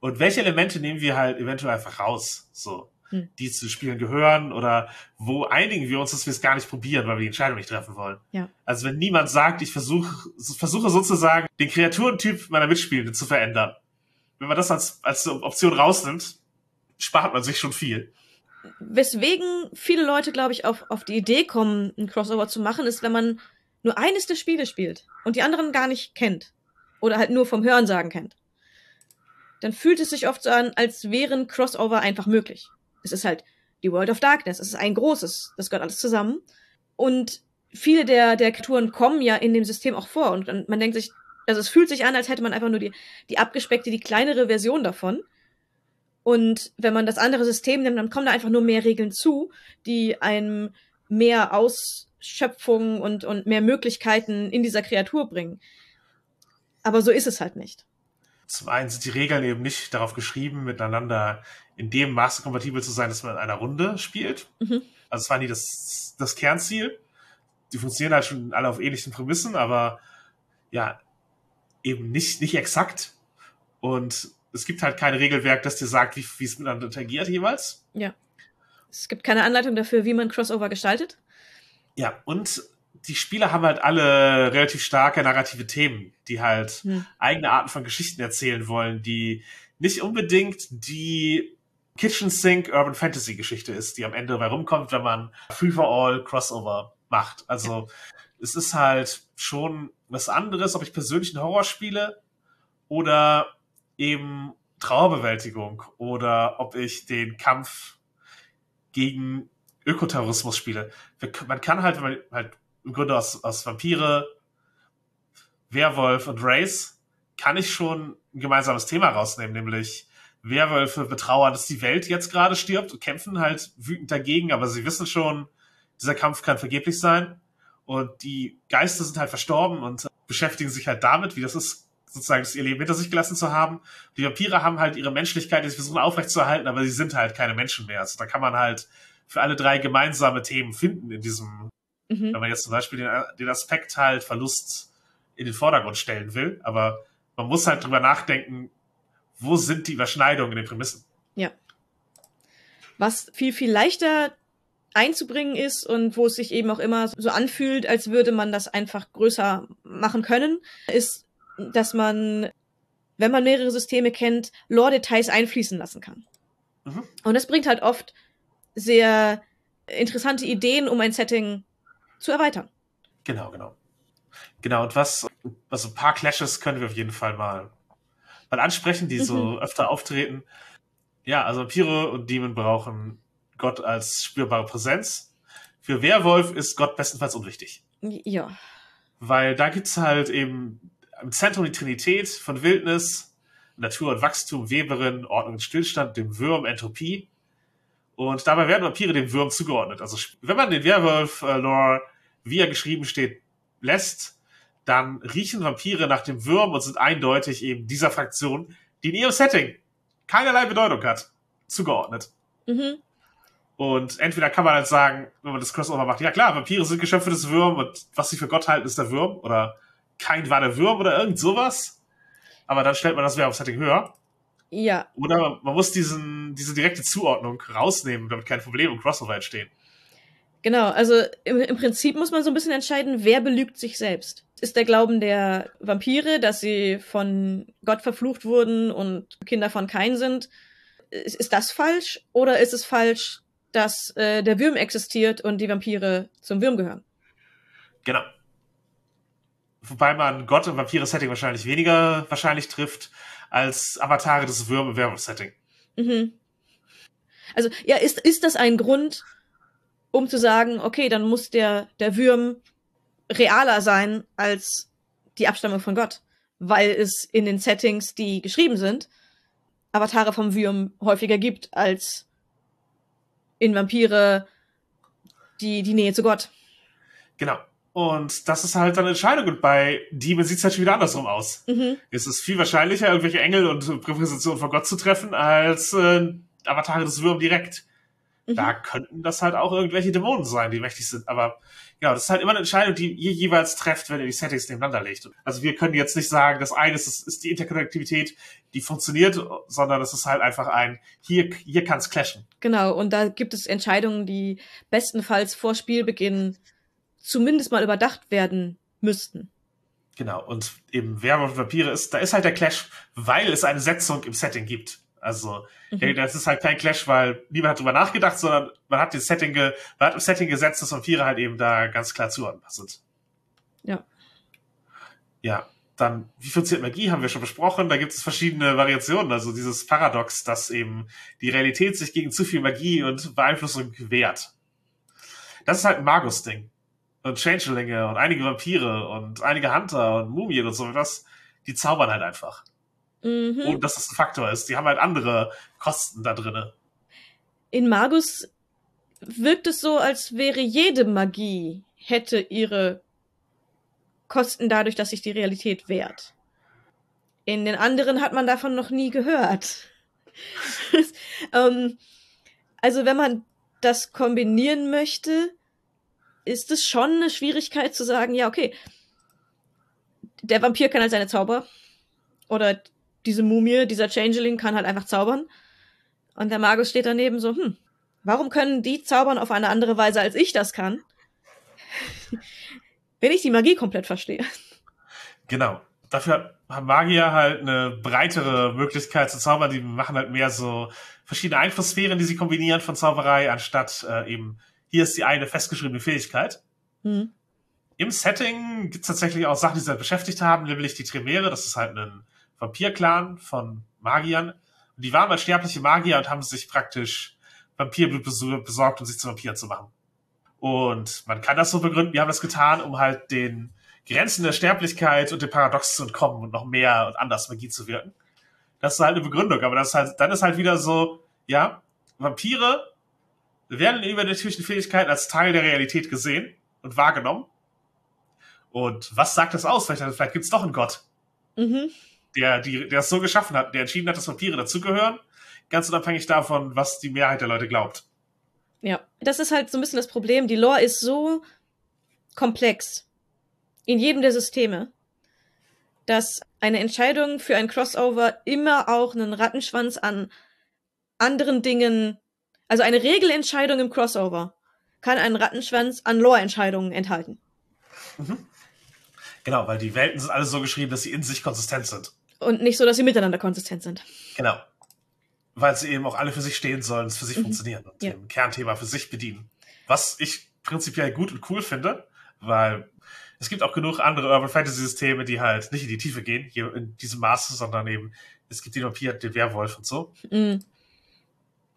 [SPEAKER 3] Und welche Elemente nehmen wir halt eventuell einfach raus? So
[SPEAKER 2] Hm.
[SPEAKER 3] die zu Spielen gehören oder wo einigen wir uns, dass wir es gar nicht probieren, weil wir die Entscheidung nicht treffen wollen.
[SPEAKER 2] Ja.
[SPEAKER 3] Also wenn niemand sagt, ich versuche versuche sozusagen den Kreaturentyp meiner Mitspielenden zu verändern. Wenn man das als, als Option rausnimmt, spart man sich schon viel.
[SPEAKER 2] Weswegen viele Leute, glaube ich, auf, auf die Idee kommen, ein Crossover zu machen, ist, wenn man nur eines der Spiele spielt und die anderen gar nicht kennt. Oder halt nur vom Hörensagen kennt. Dann fühlt es sich oft so an, als wären Crossover einfach möglich. Es ist halt die World of Darkness. Es ist ein großes. Das gehört alles zusammen. Und viele der, der Kreaturen kommen ja in dem System auch vor. Und man denkt sich, also es fühlt sich an, als hätte man einfach nur die, die abgespeckte, die kleinere Version davon. Und wenn man das andere System nimmt, dann kommen da einfach nur mehr Regeln zu, die einem mehr Ausschöpfung und, und mehr Möglichkeiten in dieser Kreatur bringen. Aber so ist es halt nicht.
[SPEAKER 3] Zum einen sind die Regeln eben nicht darauf geschrieben, miteinander in dem Maße kompatibel zu sein, dass man in einer Runde spielt.
[SPEAKER 2] Mhm.
[SPEAKER 3] Also es war nie das, das Kernziel. Die funktionieren halt schon alle auf ähnlichen Prämissen, aber ja, eben nicht, nicht exakt. Und es gibt halt kein Regelwerk, das dir sagt, wie, es miteinander interagiert jeweils.
[SPEAKER 2] Ja. Es gibt keine Anleitung dafür, wie man Crossover gestaltet.
[SPEAKER 3] Ja, und die Spieler haben halt alle relativ starke narrative Themen, die halt
[SPEAKER 2] Hm.
[SPEAKER 3] eigene Arten von Geschichten erzählen wollen, die nicht unbedingt die Kitchen Sink Urban Fantasy Geschichte ist, die am Ende dabei rumkommt, wenn man Free for All Crossover macht. Also es ist halt schon was anderes, ob ich persönlich einen Horror spiele oder eben Trauerbewältigung oder ob ich den Kampf gegen Ökoterrorismus spiele. Man kann halt, wenn man halt im Grunde aus, aus Vampire, Werwolf und Race, kann ich schon ein gemeinsames Thema rausnehmen, nämlich Werwölfe betrauern, dass die Welt jetzt gerade stirbt und kämpfen halt wütend dagegen, aber sie wissen schon, dieser Kampf kann vergeblich sein. Und die Geister sind halt verstorben und beschäftigen sich halt damit, wie das ist, sozusagen ihr Leben hinter sich gelassen zu haben. Die Vampire haben halt ihre Menschlichkeit, die sie versuchen aufrechtzuerhalten, aber sie sind halt keine Menschen mehr. Also da kann man halt für alle drei gemeinsame Themen finden in diesem,
[SPEAKER 2] Mhm.
[SPEAKER 3] wenn man jetzt zum Beispiel den, den Aspekt halt Verlust in den Vordergrund stellen will. Aber man muss halt drüber nachdenken, wo sind die Überschneidungen in den Prämissen?
[SPEAKER 2] Was viel, viel leichter einzubringen ist und wo es sich eben auch immer so anfühlt, als würde man das einfach größer machen können, ist, dass man, wenn man mehrere Systeme kennt, Lore-Details einfließen lassen kann.
[SPEAKER 3] Mhm.
[SPEAKER 2] Und das bringt halt oft sehr interessante Ideen, um ein Setting zu erweitern.
[SPEAKER 3] Genau, genau. Genau, und was, also ein paar Clashes können wir auf jeden Fall mal, mal ansprechen, die so
[SPEAKER 2] Mhm.
[SPEAKER 3] öfter auftreten. Ja, also Vampire und Demon brauchen Gott als spürbare Präsenz. Für Werwolf ist Gott bestenfalls unwichtig.
[SPEAKER 2] Ja.
[SPEAKER 3] Weil da gibt's halt eben im Zentrum die Trinität von Wildnis, Natur und Wachstum, Weberin, Ordnung und Stillstand, dem Würm, Entropie. Und dabei werden Vampire dem Würm zugeordnet. Also wenn man den Werwolf-Lore, wie er geschrieben steht, lässt, dann riechen Vampire nach dem Würm und sind eindeutig eben dieser Fraktion, die in ihrem Setting keinerlei Bedeutung hat. zugeordnet.
[SPEAKER 2] Mhm.
[SPEAKER 3] Und entweder kann man halt sagen, wenn man das Crossover macht, ja klar, Vampire sind Geschöpfe des Würm und was sie für Gott halten, ist der Würm. Oder kein war der Würm oder irgend sowas. Aber dann stellt man das Werwolf-Setting höher.
[SPEAKER 2] Ja.
[SPEAKER 3] Oder man muss diesen, diese direkte Zuordnung rausnehmen, damit kein Problem im Crossover entstehen.
[SPEAKER 2] Genau, also im, im Prinzip muss man so ein bisschen entscheiden, wer belügt sich selbst. Ist der Glauben der Vampire, dass sie von Gott verflucht wurden und Kinder von Kain sind, ist, ist das falsch? Oder ist es falsch, dass äh, der Würm existiert und die Vampire zum Würm gehören?
[SPEAKER 3] Genau. Wobei man Gott im Vampire-Setting wahrscheinlich weniger wahrscheinlich trifft als Avatare des Werwolf-Setting.
[SPEAKER 2] Mhm. Also, ja, ist, ist das ein Grund, um zu sagen, okay, dann muss der, der Würm realer sein als die Abstammung von Gott, weil es in den Settings, die geschrieben sind, Avatare vom Würm häufiger gibt als in Vampire die, die Nähe zu Gott.
[SPEAKER 3] Genau. Und das ist halt dann eine Entscheidung. Und bei Demon sieht es halt schon wieder andersrum aus.
[SPEAKER 2] Mhm.
[SPEAKER 3] Es ist viel wahrscheinlicher, irgendwelche Engel und Präpositionen von Gott zu treffen, als äh, Avatare des Würm direkt.
[SPEAKER 2] Mhm.
[SPEAKER 3] Da könnten das halt auch irgendwelche Dämonen sein, die mächtig sind. Aber genau, das ist halt immer eine Entscheidung, die ihr jeweils trefft, wenn ihr die Settings nebeneinander legt. Also wir können jetzt nicht sagen, das eine ist, ist die Interkonnektivität, die funktioniert, sondern es ist halt einfach ein, hier, hier kann es clashen.
[SPEAKER 2] Genau, und da gibt es Entscheidungen, die bestenfalls vor Spielbeginn zumindest mal überdacht werden müssten.
[SPEAKER 3] Genau, und eben Werwolf und Vampire ist, da ist halt der Clash, weil es eine Setzung im Setting gibt. Also,
[SPEAKER 2] Mhm.
[SPEAKER 3] das ist halt kein Clash, weil niemand hat drüber nachgedacht, sondern man hat das Setting, ge, man hat im Setting gesetzt, dass Vampire halt eben da ganz klar zuordnenbar sind.
[SPEAKER 2] Ja.
[SPEAKER 3] Ja, dann, wie funktioniert Magie, haben wir schon besprochen. Da gibt es verschiedene Variationen. Also dieses Paradox, dass eben die Realität sich gegen zu viel Magie und Beeinflussung wehrt. Das ist halt ein Magus-Ding. Und Changelinge und einige Vampire und einige Hunter und Mumien und so etwas, die zaubern halt einfach.
[SPEAKER 2] Mhm.
[SPEAKER 3] Ohne dass das ein Faktor ist. Die haben halt andere Kosten da drinne.
[SPEAKER 2] In Magus wirkt es so, als wäre jede Magie hätte ihre Kosten dadurch, dass sich die Realität wehrt. In den anderen hat man davon noch nie gehört. ähm, also wenn man das kombinieren möchte, ist es schon eine Schwierigkeit zu sagen, ja, okay, der Vampir kann halt seine Zauber oder diese Mumie, dieser Changeling kann halt einfach zaubern. Und der Magus steht daneben so, hm, warum können die zaubern auf eine andere Weise, als ich das kann? Wenn ich die Magie komplett verstehe.
[SPEAKER 3] Genau. Dafür haben Magier halt eine breitere Möglichkeit zu zaubern. Die machen halt mehr so verschiedene Einflusssphären, die sie kombinieren von Zauberei, anstatt äh, eben, hier ist die eine festgeschriebene Fähigkeit.
[SPEAKER 2] Hm.
[SPEAKER 3] Im Setting gibt es tatsächlich auch Sachen, die sie halt beschäftigt haben, nämlich die Tremere. Das ist halt ein Vampir-Clan von Magiern. Und die waren mal sterbliche Magier und haben sich praktisch Vampirblut bes- besorgt, um sich zu Vampiren zu machen. Und man kann das so begründen, wir haben das getan, um halt den Grenzen der Sterblichkeit und dem Paradox zu entkommen und noch mehr und anders Magie zu wirken. Das ist halt eine Begründung, aber das ist halt, dann ist halt wieder so, ja, Vampire werden in übernatürlichen Fähigkeiten als Teil der Realität gesehen und wahrgenommen. Und was sagt das aus? Vielleicht, vielleicht gibt es doch einen Gott,
[SPEAKER 2] Mhm.
[SPEAKER 3] der, die, der es so geschaffen hat, der entschieden hat, dass Vampire dazugehören, ganz unabhängig davon, was die Mehrheit der Leute glaubt.
[SPEAKER 2] Ja, das ist halt so ein bisschen das Problem. Die Lore ist so komplex in jedem der Systeme, dass eine Entscheidung für ein Crossover immer auch einen Rattenschwanz an anderen Dingen, also eine Regelentscheidung im Crossover kann einen Rattenschwanz an Lore-Entscheidungen enthalten.
[SPEAKER 3] Genau, weil die Welten sind alle so geschrieben, dass sie in sich konsistent sind.
[SPEAKER 2] Und nicht so, dass sie miteinander konsistent sind.
[SPEAKER 3] Genau. Weil sie eben auch alle für sich stehen sollen, es für sich
[SPEAKER 2] Mhm.
[SPEAKER 3] funktionieren und
[SPEAKER 2] Ja.
[SPEAKER 3] dem Kernthema für sich bedienen. Was ich prinzipiell gut und cool finde, weil es gibt auch genug andere Urban Fantasy Systeme, die halt nicht in die Tiefe gehen, hier in diesem Maße, sondern eben, es gibt den Vampir, den Werwolf und so.
[SPEAKER 2] Mhm.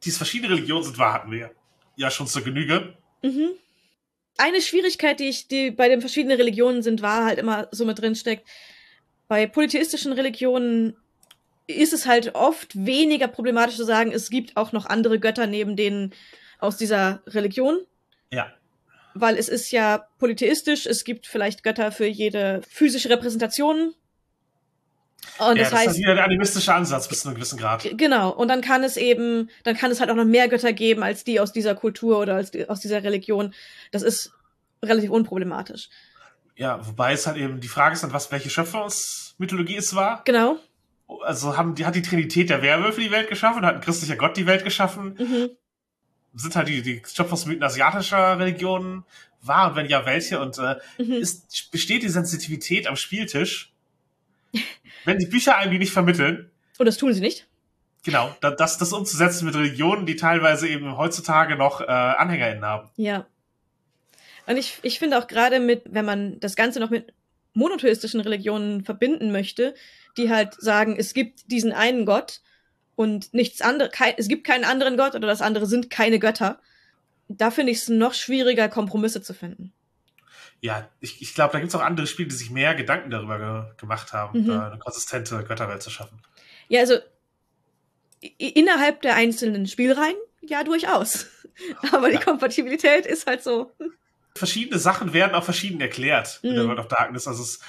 [SPEAKER 3] Dies verschiedene Religionen sind wahr, hatten wir ja schon zur Genüge.
[SPEAKER 2] Mhm. Eine Schwierigkeit, die ich, die bei den verschiedenen Religionen sind, war halt immer so mit drin steckt. Bei polytheistischen Religionen ist es halt oft weniger problematisch zu sagen, es gibt auch noch andere Götter neben denen aus dieser Religion.
[SPEAKER 3] Ja.
[SPEAKER 2] Weil es ist ja polytheistisch, es gibt vielleicht Götter für jede physische Repräsentation. Und
[SPEAKER 3] ja,
[SPEAKER 2] das,
[SPEAKER 3] das
[SPEAKER 2] heißt,
[SPEAKER 3] ist wieder der animistische Ansatz bis zu einem gewissen Grad.
[SPEAKER 2] Genau, und dann kann es eben, dann kann es halt auch noch mehr Götter geben als die aus dieser Kultur oder als die, aus dieser Religion. Das ist relativ unproblematisch.
[SPEAKER 3] Ja, wobei es halt eben die Frage ist was welche Schöpfungsmythologie es war.
[SPEAKER 2] Genau.
[SPEAKER 3] Also haben die hat die Trinität der Werwölfe die Welt geschaffen, hat ein christlicher Gott die Welt geschaffen.
[SPEAKER 2] Mhm.
[SPEAKER 3] Sind halt die, die Schöpfungsmythen asiatischer Religionen wahr und wenn ja, welche? Und äh,
[SPEAKER 2] Mhm.
[SPEAKER 3] ist, besteht die Sensitivität am Spieltisch, wenn die Bücher einem die nicht vermitteln,
[SPEAKER 2] Und das tun sie nicht.
[SPEAKER 3] genau, da- das, das umzusetzen mit Religionen, die teilweise eben heutzutage noch äh, AnhängerInnen haben.
[SPEAKER 2] Ja. Und ich, ich finde auch gerade mit, wenn man das Ganze noch mit monotheistischen Religionen verbinden möchte, die halt sagen, es gibt diesen einen Gott und nichts anderes, es gibt keinen anderen Gott oder das andere sind keine Götter. Da finde ich es noch schwieriger, Kompromisse zu finden.
[SPEAKER 3] Ja, ich, ich glaube, da gibt es auch andere Spiele, die sich mehr Gedanken darüber ge gemacht haben,
[SPEAKER 2] Mhm.
[SPEAKER 3] eine konsistente Götterwelt zu schaffen.
[SPEAKER 2] Ja, also innerhalb der einzelnen Spielreihen, ja, durchaus. Aber die
[SPEAKER 3] Ja.
[SPEAKER 2] Kompatibilität ist halt so.
[SPEAKER 3] Verschiedene Sachen werden auch verschieden erklärt in der
[SPEAKER 2] Mhm.
[SPEAKER 3] World of Darkness. Also es,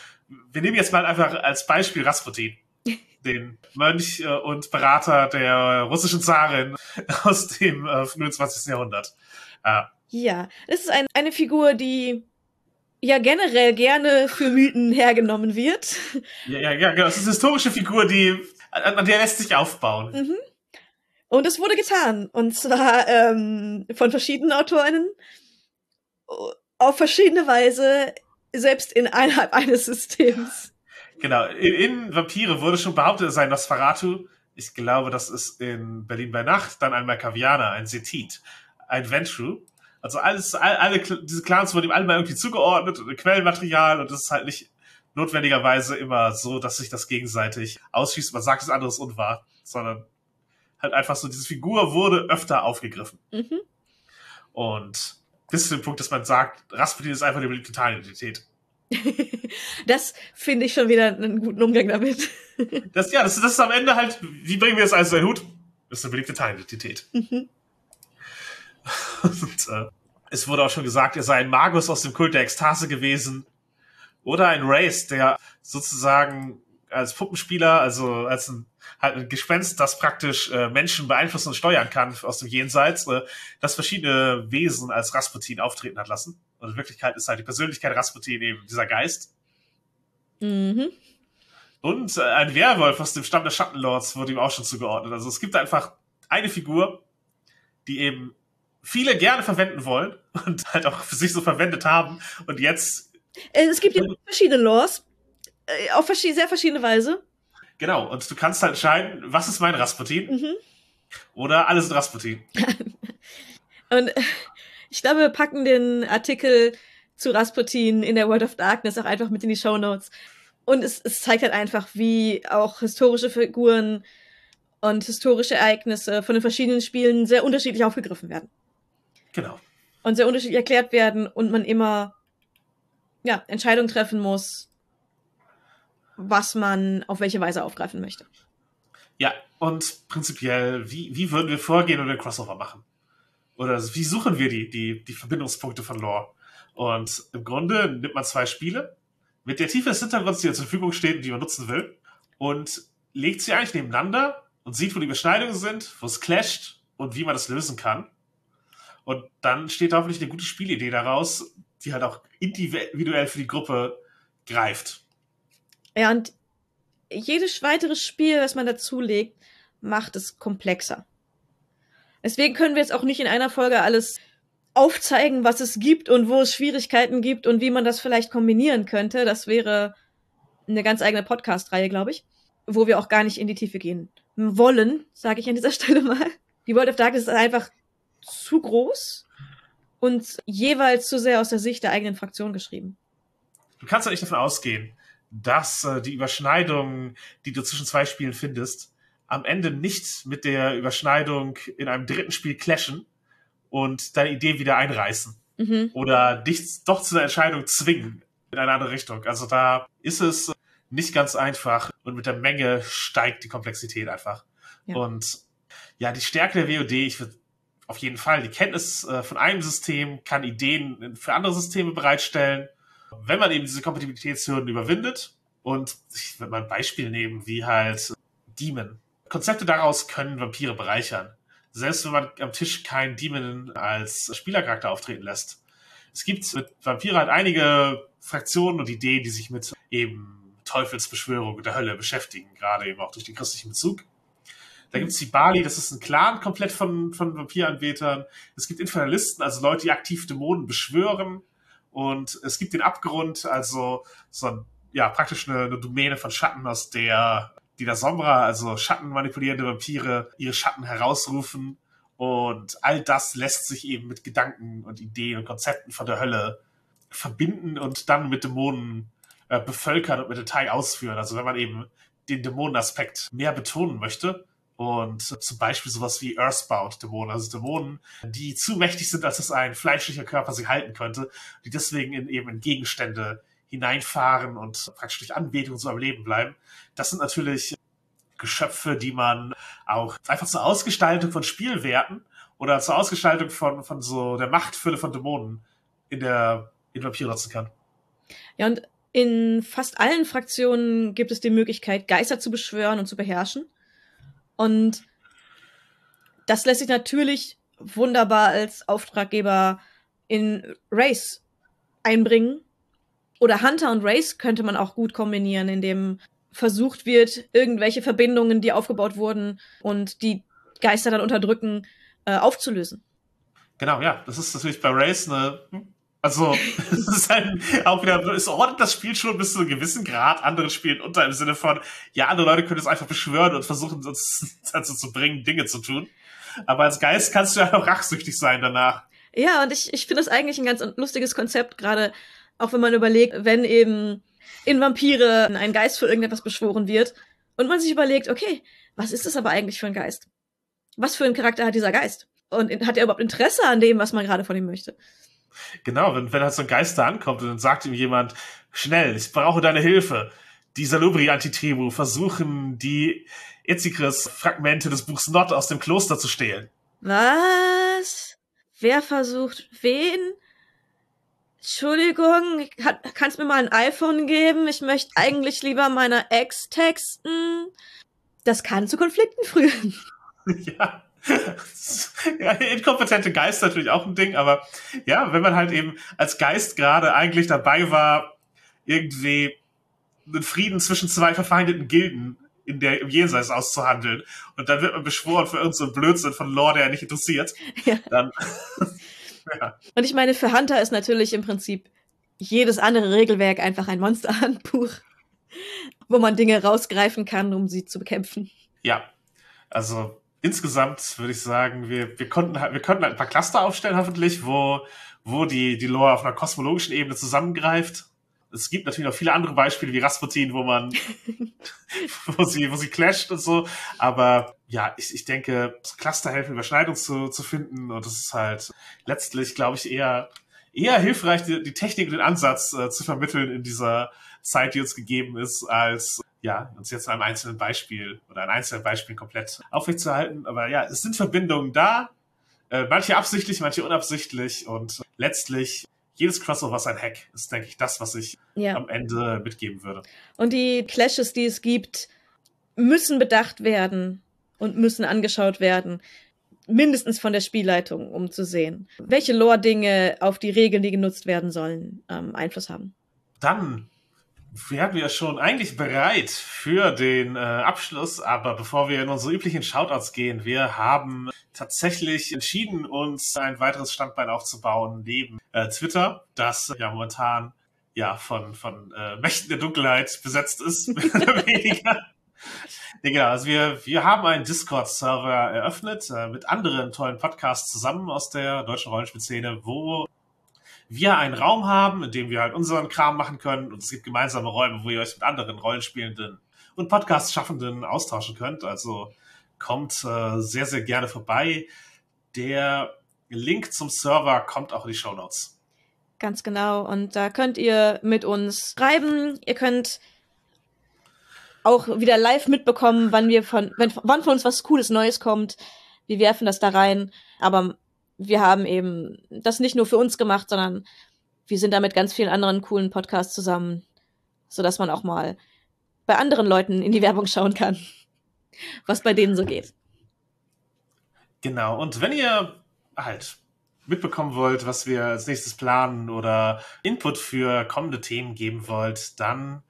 [SPEAKER 3] wir nehmen jetzt mal einfach als Beispiel Rasputin, den Mönch äh, und Berater der russischen Zarin aus dem äh, 25. Jahrhundert. Äh,
[SPEAKER 2] Ja, das ist ein, eine Figur, die ja generell gerne für Mythen hergenommen wird.
[SPEAKER 3] ja, ja, ja, genau. Es ist eine historische Figur, die an, der lässt sich aufbauen.
[SPEAKER 2] Mhm. Und es wurde getan. Und zwar ähm, von verschiedenen Autorinnen auf verschiedene Weise, selbst in innerhalb eines Systems.
[SPEAKER 3] Genau. In, in Vampire wurde schon behauptet, es sei Nosferatu. Ich glaube, das ist in Berlin bei Nacht, dann ein Malkavianer, ein Setit, ein Ventru. Also alles, all, alle diese Clans wurden ihm alle mal irgendwie zugeordnet und Quellenmaterial und das ist halt nicht notwendigerweise immer so, dass sich das gegenseitig ausschließt. Man sagt, das andere ist unwahr, sondern halt einfach so, diese Figur wurde öfter aufgegriffen.
[SPEAKER 2] Mhm.
[SPEAKER 3] Und bis zu dem Punkt, dass man sagt, Rasputin ist einfach eine Totalidentität.
[SPEAKER 2] das finde ich schon wieder einen guten Umgang damit.
[SPEAKER 3] Das, ja, das, das ist am Ende halt, wie bringen wir das alles in den Hut? Das ist eine beliebte Teilidentität.
[SPEAKER 2] Mhm.
[SPEAKER 3] Und, äh, es wurde auch schon gesagt, er sei ein Magus aus dem Kult der Ekstase gewesen. Oder ein Race, der sozusagen als Puppenspieler, also als ein, halt ein Gespenst, das praktisch äh, Menschen beeinflussen und steuern kann aus dem Jenseits, äh, das verschiedene Wesen als Rasputin auftreten hat lassen. Und in Wirklichkeit ist halt die Persönlichkeit Rasputin eben dieser Geist.
[SPEAKER 2] Mhm.
[SPEAKER 3] Und äh, ein Werwolf aus dem Stamm der Schattenlords wurde ihm auch schon zugeordnet. Also es gibt einfach eine Figur, die eben viele gerne verwenden wollen und halt auch für sich so verwendet haben. Und jetzt,
[SPEAKER 2] Äh, Es gibt ja verschiedene Laws, äh, auf sehr verschiedene Weise.
[SPEAKER 3] genau, und du kannst halt entscheiden, was ist mein Rasputin
[SPEAKER 2] Mhm.
[SPEAKER 3] oder alles sind Rasputin.
[SPEAKER 2] Und äh, ich glaube, wir packen den Artikel zu Rasputin in der World of Darkness auch einfach mit in die Show Notes. Und es, es zeigt halt einfach, wie auch historische Figuren und historische Ereignisse von den verschiedenen Spielen sehr unterschiedlich aufgegriffen werden
[SPEAKER 3] Genau.
[SPEAKER 2] und sehr unterschiedlich erklärt werden und man immer ja, Entscheidungen treffen muss, was man auf welche Weise aufgreifen möchte.
[SPEAKER 3] Ja, und prinzipiell, wie, wie würden wir vorgehen und einen Crossover machen? Oder wie suchen wir die, die, die Verbindungspunkte von Lore? Und im Grunde nimmt man zwei Spiele mit der Tiefe des Hintergrunds, die zur Verfügung steht und die man nutzen will, und legt sie eigentlich nebeneinander und sieht, wo die Überschneidungen sind, wo es clasht und wie man das lösen kann. Und dann steht hoffentlich eine gute Spielidee daraus, die halt auch individuell für die Gruppe greift.
[SPEAKER 2] Ja, und jedes weitere Spiel, das man dazulegt, macht es komplexer. Deswegen können wir jetzt auch nicht in einer Folge alles aufzeigen, was es gibt und wo es Schwierigkeiten gibt und wie man das vielleicht kombinieren könnte. Das wäre eine ganz eigene Podcast-Reihe, glaube ich, wo wir auch gar nicht in die Tiefe gehen wollen, sage ich an dieser Stelle mal. Die World of Darkness ist einfach zu groß und jeweils zu sehr aus der Sicht der eigenen Fraktion geschrieben.
[SPEAKER 3] Du kannst ja nicht davon ausgehen, dass äh, die Überschneidungen, die du zwischen zwei Spielen findest, am Ende nicht mit der Überschneidung in einem dritten Spiel clashen und deine Idee wieder einreißen
[SPEAKER 2] Mhm.
[SPEAKER 3] oder dich doch zu einer Entscheidung zwingen in eine andere Richtung. Also da ist es nicht ganz einfach und mit der Menge steigt die Komplexität einfach.
[SPEAKER 2] Ja.
[SPEAKER 3] Und ja, die Stärke der WOD, ich würde auf jeden Fall die Kenntnis äh, von einem System kann Ideen für andere Systeme bereitstellen. Wenn man eben diese Kompatibilitätshürden überwindet, Und ich würde mal ein Beispiel nehmen, wie halt Demon. Konzepte daraus können Vampire bereichern. Selbst wenn man am Tisch keinen Demon als Spielercharakter auftreten lässt. Es gibt mit Vampire halt einige Fraktionen und Ideen, die sich mit eben Teufelsbeschwörung der Hölle beschäftigen, gerade eben auch durch den christlichen Bezug. Da gibt es die Bali, das ist ein Clan komplett von, von Vampiranbetern. Es gibt Infernalisten, also Leute, die aktiv Dämonen beschwören. Und es gibt den Abgrund, also so ein, ja, praktisch eine, eine Domäne von Schatten, aus der die der Sombra, also schattenmanipulierende Vampire, ihre Schatten herausrufen. Und all das lässt sich eben mit Gedanken und Ideen und Konzepten von der Hölle verbinden und dann mit Dämonen äh, bevölkern und mit Detail ausführen. Also wenn man eben den Dämonenaspekt mehr betonen möchte, und zum Beispiel sowas wie Earthbound-Dämonen, also Dämonen, die zu mächtig sind, als es ein fleischlicher Körper sie halten könnte, die deswegen in, eben in Gegenstände hineinfahren und praktisch durch Anbetung so am Leben bleiben. Das sind natürlich Geschöpfe, die man auch einfach zur Ausgestaltung von Spielwerten oder zur Ausgestaltung von, von so der Machtfülle von Dämonen in der in Vampir nutzen kann.
[SPEAKER 2] Ja, und in fast allen Fraktionen gibt es die Möglichkeit, Geister zu beschwören und zu beherrschen. Und das lässt sich natürlich wunderbar als Auftraggeber in Race einbringen. Oder Hunter und Race könnte man auch gut kombinieren, indem versucht wird, irgendwelche Verbindungen, die aufgebaut wurden und die Geister dann unterdrücken, äh, aufzulösen.
[SPEAKER 3] Genau, ja. Das ist natürlich bei Race eine also, es ist halt auch wieder, es ordnet das Spiel schon bis zu einem gewissen Grad andere spielen unter im Sinne von, ja, andere Leute können es einfach beschwören und versuchen uns dazu zu bringen, Dinge zu tun. Aber als Geist kannst du ja auch rachsüchtig sein danach.
[SPEAKER 2] Ja, und ich, ich finde das eigentlich ein ganz lustiges Konzept, gerade auch wenn man überlegt, wenn eben in Vampire ein Geist für irgendetwas beschworen wird und man sich überlegt, okay, was ist das aber eigentlich für ein Geist? Was für einen Charakter hat dieser Geist? Und hat er überhaupt Interesse an dem, was man gerade von ihm möchte?
[SPEAKER 3] Genau, wenn, wenn halt so ein Geist da ankommt und dann sagt ihm jemand, schnell, ich brauche deine Hilfe. Die Salubri-Antitribu versuchen, die Ezikris-Fragmente des Buchs Not aus dem Kloster zu stehlen.
[SPEAKER 2] Was? Wer versucht wen? Entschuldigung, kannst du mir mal ein iPhone geben? Ich möchte eigentlich lieber meiner Ex texten. Das kann zu Konflikten führen.
[SPEAKER 3] ja. Ja, inkompetente Geist natürlich auch ein Ding, aber ja, wenn man halt eben als Geist gerade eigentlich dabei war, irgendwie einen Frieden zwischen zwei verfeindeten Gilden in der im Jenseits auszuhandeln und dann wird man beschworen für irgendeinen so Blödsinn von Lore, der nicht interessiert, ja. dann
[SPEAKER 2] ja. Und ich meine, für Hunter ist natürlich im Prinzip jedes andere Regelwerk einfach ein Monsterhandbuch, wo man Dinge rausgreifen kann, um sie zu bekämpfen.
[SPEAKER 3] Ja, also insgesamt würde ich sagen, wir, wir konnten halt, wir konnten halt ein paar Cluster aufstellen, hoffentlich, wo, wo die, die Lore auf einer kosmologischen Ebene zusammengreift. Es gibt natürlich noch viele andere Beispiele wie Rasputin, wo man, wo sie, wo sie clasht und so. Aber ja, ich, ich denke, Cluster helfen, Überschneidung zu, zu finden. Und das ist halt letztlich, glaube ich, eher, eher hilfreich, die, die Technik und den Ansatz äh, zu vermitteln in dieser Zeit, die uns gegeben ist, als ja, uns jetzt an einem einzelnen Beispiel oder an einzelnen Beispielen komplett aufrechtzuerhalten. Aber ja, es sind Verbindungen da, äh, manche absichtlich, manche unabsichtlich und letztlich jedes Crossover ist ein Hack, ist, denke ich, das, was ich ja. am Ende mitgeben würde.
[SPEAKER 2] Und die Clashes, die es gibt, müssen bedacht werden und müssen angeschaut werden. Mindestens von der Spielleitung, um zu sehen, welche Lore-Dinge auf die Regeln, die genutzt werden sollen, ähm, Einfluss haben.
[SPEAKER 3] Dann wären wir schon eigentlich bereit für den äh, Abschluss, aber bevor wir in unsere üblichen Shoutouts gehen, wir haben tatsächlich entschieden, uns ein weiteres Standbein aufzubauen neben äh, Twitter, das ja momentan ja von von äh, Mächten der Dunkelheit besetzt ist, mehr oder weniger. Genau, also wir, wir haben einen Discord-Server eröffnet äh, mit anderen tollen Podcasts zusammen aus der deutschen Rollenspielszene, wo wir einen Raum haben, in dem wir halt unseren Kram machen können und es gibt gemeinsame Räume, wo ihr euch mit anderen Rollenspielenden und Podcast-Schaffenden austauschen könnt. Also kommt äh, sehr, sehr gerne vorbei. Der Link zum Server kommt auch in die Show Notes.
[SPEAKER 2] Ganz genau. Und da könnt ihr mit uns schreiben. Ihr könnt auch wieder live mitbekommen, wann wir von, wenn, wann von uns was Cooles Neues kommt. Wir werfen das da rein. Aber wir haben eben das nicht nur für uns gemacht, sondern wir sind da mit ganz vielen anderen coolen Podcasts zusammen, sodass man auch mal bei anderen Leuten in die Werbung schauen kann, was bei denen so geht.
[SPEAKER 3] Genau, und wenn ihr halt mitbekommen wollt, was wir als nächstes planen oder Input für kommende Themen geben wollt, dann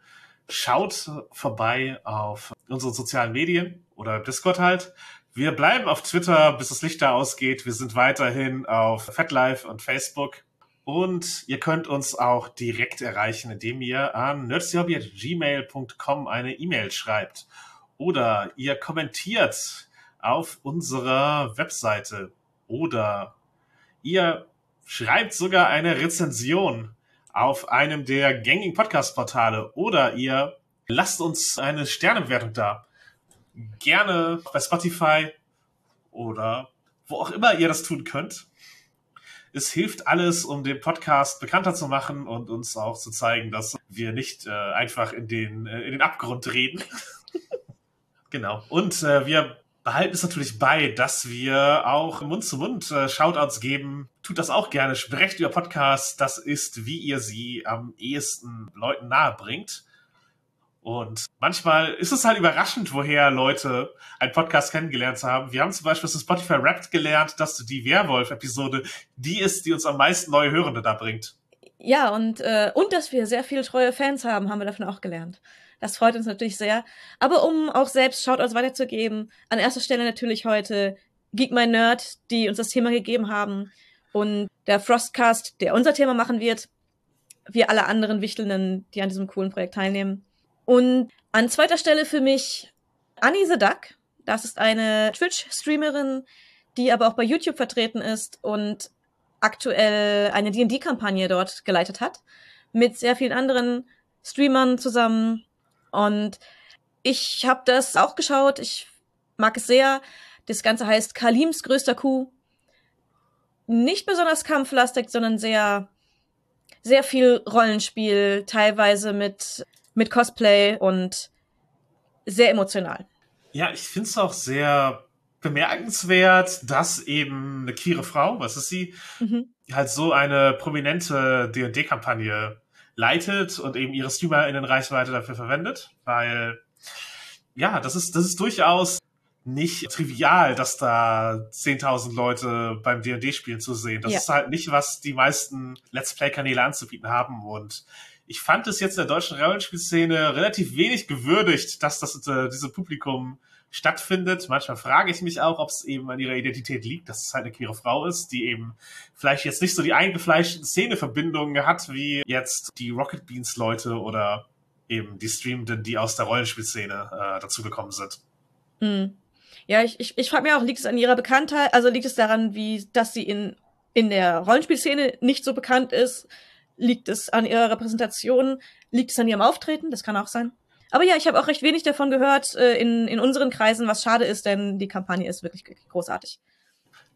[SPEAKER 3] schaut vorbei auf unseren sozialen Medien oder Discord halt. Wir bleiben auf Twitter, bis das Licht da ausgeht. Wir sind weiterhin auf FatLife und Facebook. Und ihr könnt uns auch direkt erreichen, indem ihr an nerdsyohobby.gmail.com eine E-Mail schreibt. Oder ihr kommentiert auf unserer Webseite. Oder ihr schreibt sogar eine Rezension auf einem der gängigen Podcast-Portale. Oder ihr lasst uns eine Sternebewertung da. Gerne bei Spotify oder wo auch immer ihr das tun könnt es hilft alles, um den Podcast bekannter zu machen und uns auch zu zeigen, dass wir nicht äh, einfach in den, äh, in den Abgrund reden. genau. Und äh, wir behalten es natürlich bei, dass wir auch Mund zu Mund äh, Shoutouts geben. Tut das auch gerne. Sprecht über Podcasts. Das ist, wie ihr sie am ehesten Leuten nahe bringt. Und manchmal ist es halt überraschend, woher Leute einen Podcast kennengelernt haben. Wir haben zum Beispiel zu Spotify Wrapped gelernt, dass die Werwolf-Episode die ist, die uns am meisten neue Hörende da bringt.
[SPEAKER 2] Ja, und, äh, und dass wir sehr viele treue Fans haben, haben wir davon auch gelernt. Das freut uns natürlich sehr. Aber um auch selbst Shoutouts weiterzugeben, an erster Stelle natürlich heute Geek My Nerd, die uns das Thema gegeben haben. Und der Frostcast, der unser Thema machen wird. Wir alle anderen Wichtelnden, die an diesem coolen Projekt teilnehmen. Und an zweiter Stelle für mich Annie the Duck. Das ist eine Twitch-Streamerin, die aber auch bei YouTube vertreten ist und aktuell eine D&D-Kampagne dort geleitet hat. Mit sehr vielen anderen Streamern zusammen. Und ich habe das auch geschaut. Ich mag es sehr. Das Ganze heißt Kalims größter Kuh. Nicht besonders kampflastig, sondern sehr, sehr viel Rollenspiel, teilweise mit mit Cosplay und sehr emotional.
[SPEAKER 3] Ja, ich finde es auch sehr bemerkenswert, dass eben eine queere Frau, was ist sie, mhm. halt so eine prominente D&D-Kampagne leitet und eben ihre StreamerInnen-Reichweite dafür verwendet, weil ja, das ist, das ist durchaus nicht trivial, dass da 10.000 Leute beim D&D-Spielen zu sehen. Das ja. ist halt nicht, was die meisten Let's Play-Kanäle anzubieten haben und ich fand es jetzt in der deutschen Rollenspielszene relativ wenig gewürdigt, dass das äh, diese Publikum stattfindet. Manchmal frage ich mich auch, ob es eben an ihrer Identität liegt, dass es halt eine queere Frau ist, die eben vielleicht jetzt nicht so die eingefleischten Szeneverbindungen hat, wie jetzt die Rocket Beans Leute oder eben die Streamenden, die aus der Rollenspielszene äh, dazugekommen sind.
[SPEAKER 2] Mhm. Ja, ich, ich, ich frage mich auch, liegt es an ihrer Bekanntheit, also liegt es daran, wie, dass sie in, in der Rollenspielszene nicht so bekannt ist, Liegt es an ihrer Repräsentation? Liegt es an ihrem Auftreten? Das kann auch sein. Aber ja, ich habe auch recht wenig davon gehört äh, in, in unseren Kreisen, was schade ist, denn die Kampagne ist wirklich, großartig.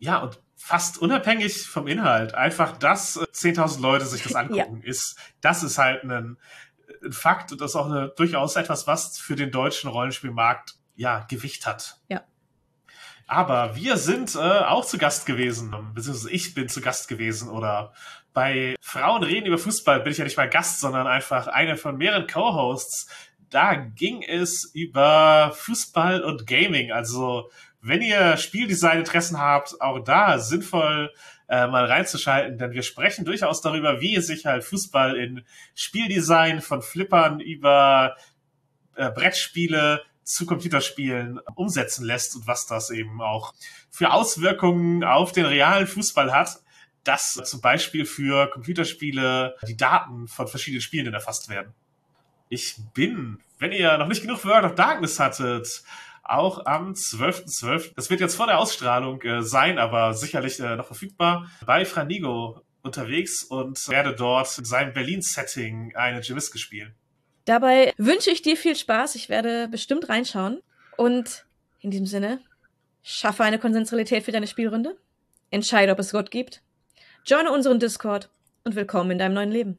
[SPEAKER 3] Ja, und fast unabhängig vom Inhalt, einfach, dass äh, 10.000 Leute sich das angucken, ja. ist, das ist halt ein, ein Fakt und das ist auch eine, durchaus etwas, was für den deutschen Rollenspielmarkt ja Gewicht hat.
[SPEAKER 2] Ja.
[SPEAKER 3] Aber wir sind äh, auch zu Gast gewesen, beziehungsweise ich bin zu Gast gewesen oder bei Frauen reden über Fußball bin ich ja nicht mal Gast, sondern einfach eine von mehreren Co-Hosts. Da ging es über Fußball und Gaming. Also wenn ihr Spieldesign-Interessen habt, auch da sinnvoll äh, mal reinzuschalten, denn wir sprechen durchaus darüber, wie sich halt Fußball in Spieldesign von Flippern über äh, Brettspiele zu Computerspielen umsetzen lässt und was das eben auch für Auswirkungen auf den realen Fußball hat dass zum Beispiel für Computerspiele die Daten von verschiedenen Spielen erfasst werden. Ich bin, wenn ihr noch nicht genug World of Darkness hattet, auch am 12.12., .12., das wird jetzt vor der Ausstrahlung äh, sein, aber sicherlich äh, noch verfügbar, bei Franigo unterwegs und werde dort in seinem Berlin-Setting eine Jimiske spielen.
[SPEAKER 2] Dabei wünsche ich dir viel Spaß. Ich werde bestimmt reinschauen. Und in diesem Sinne, schaffe eine Konsensualität für deine Spielrunde. Entscheide, ob es Gott gibt Joine unseren Discord und willkommen in deinem neuen Leben.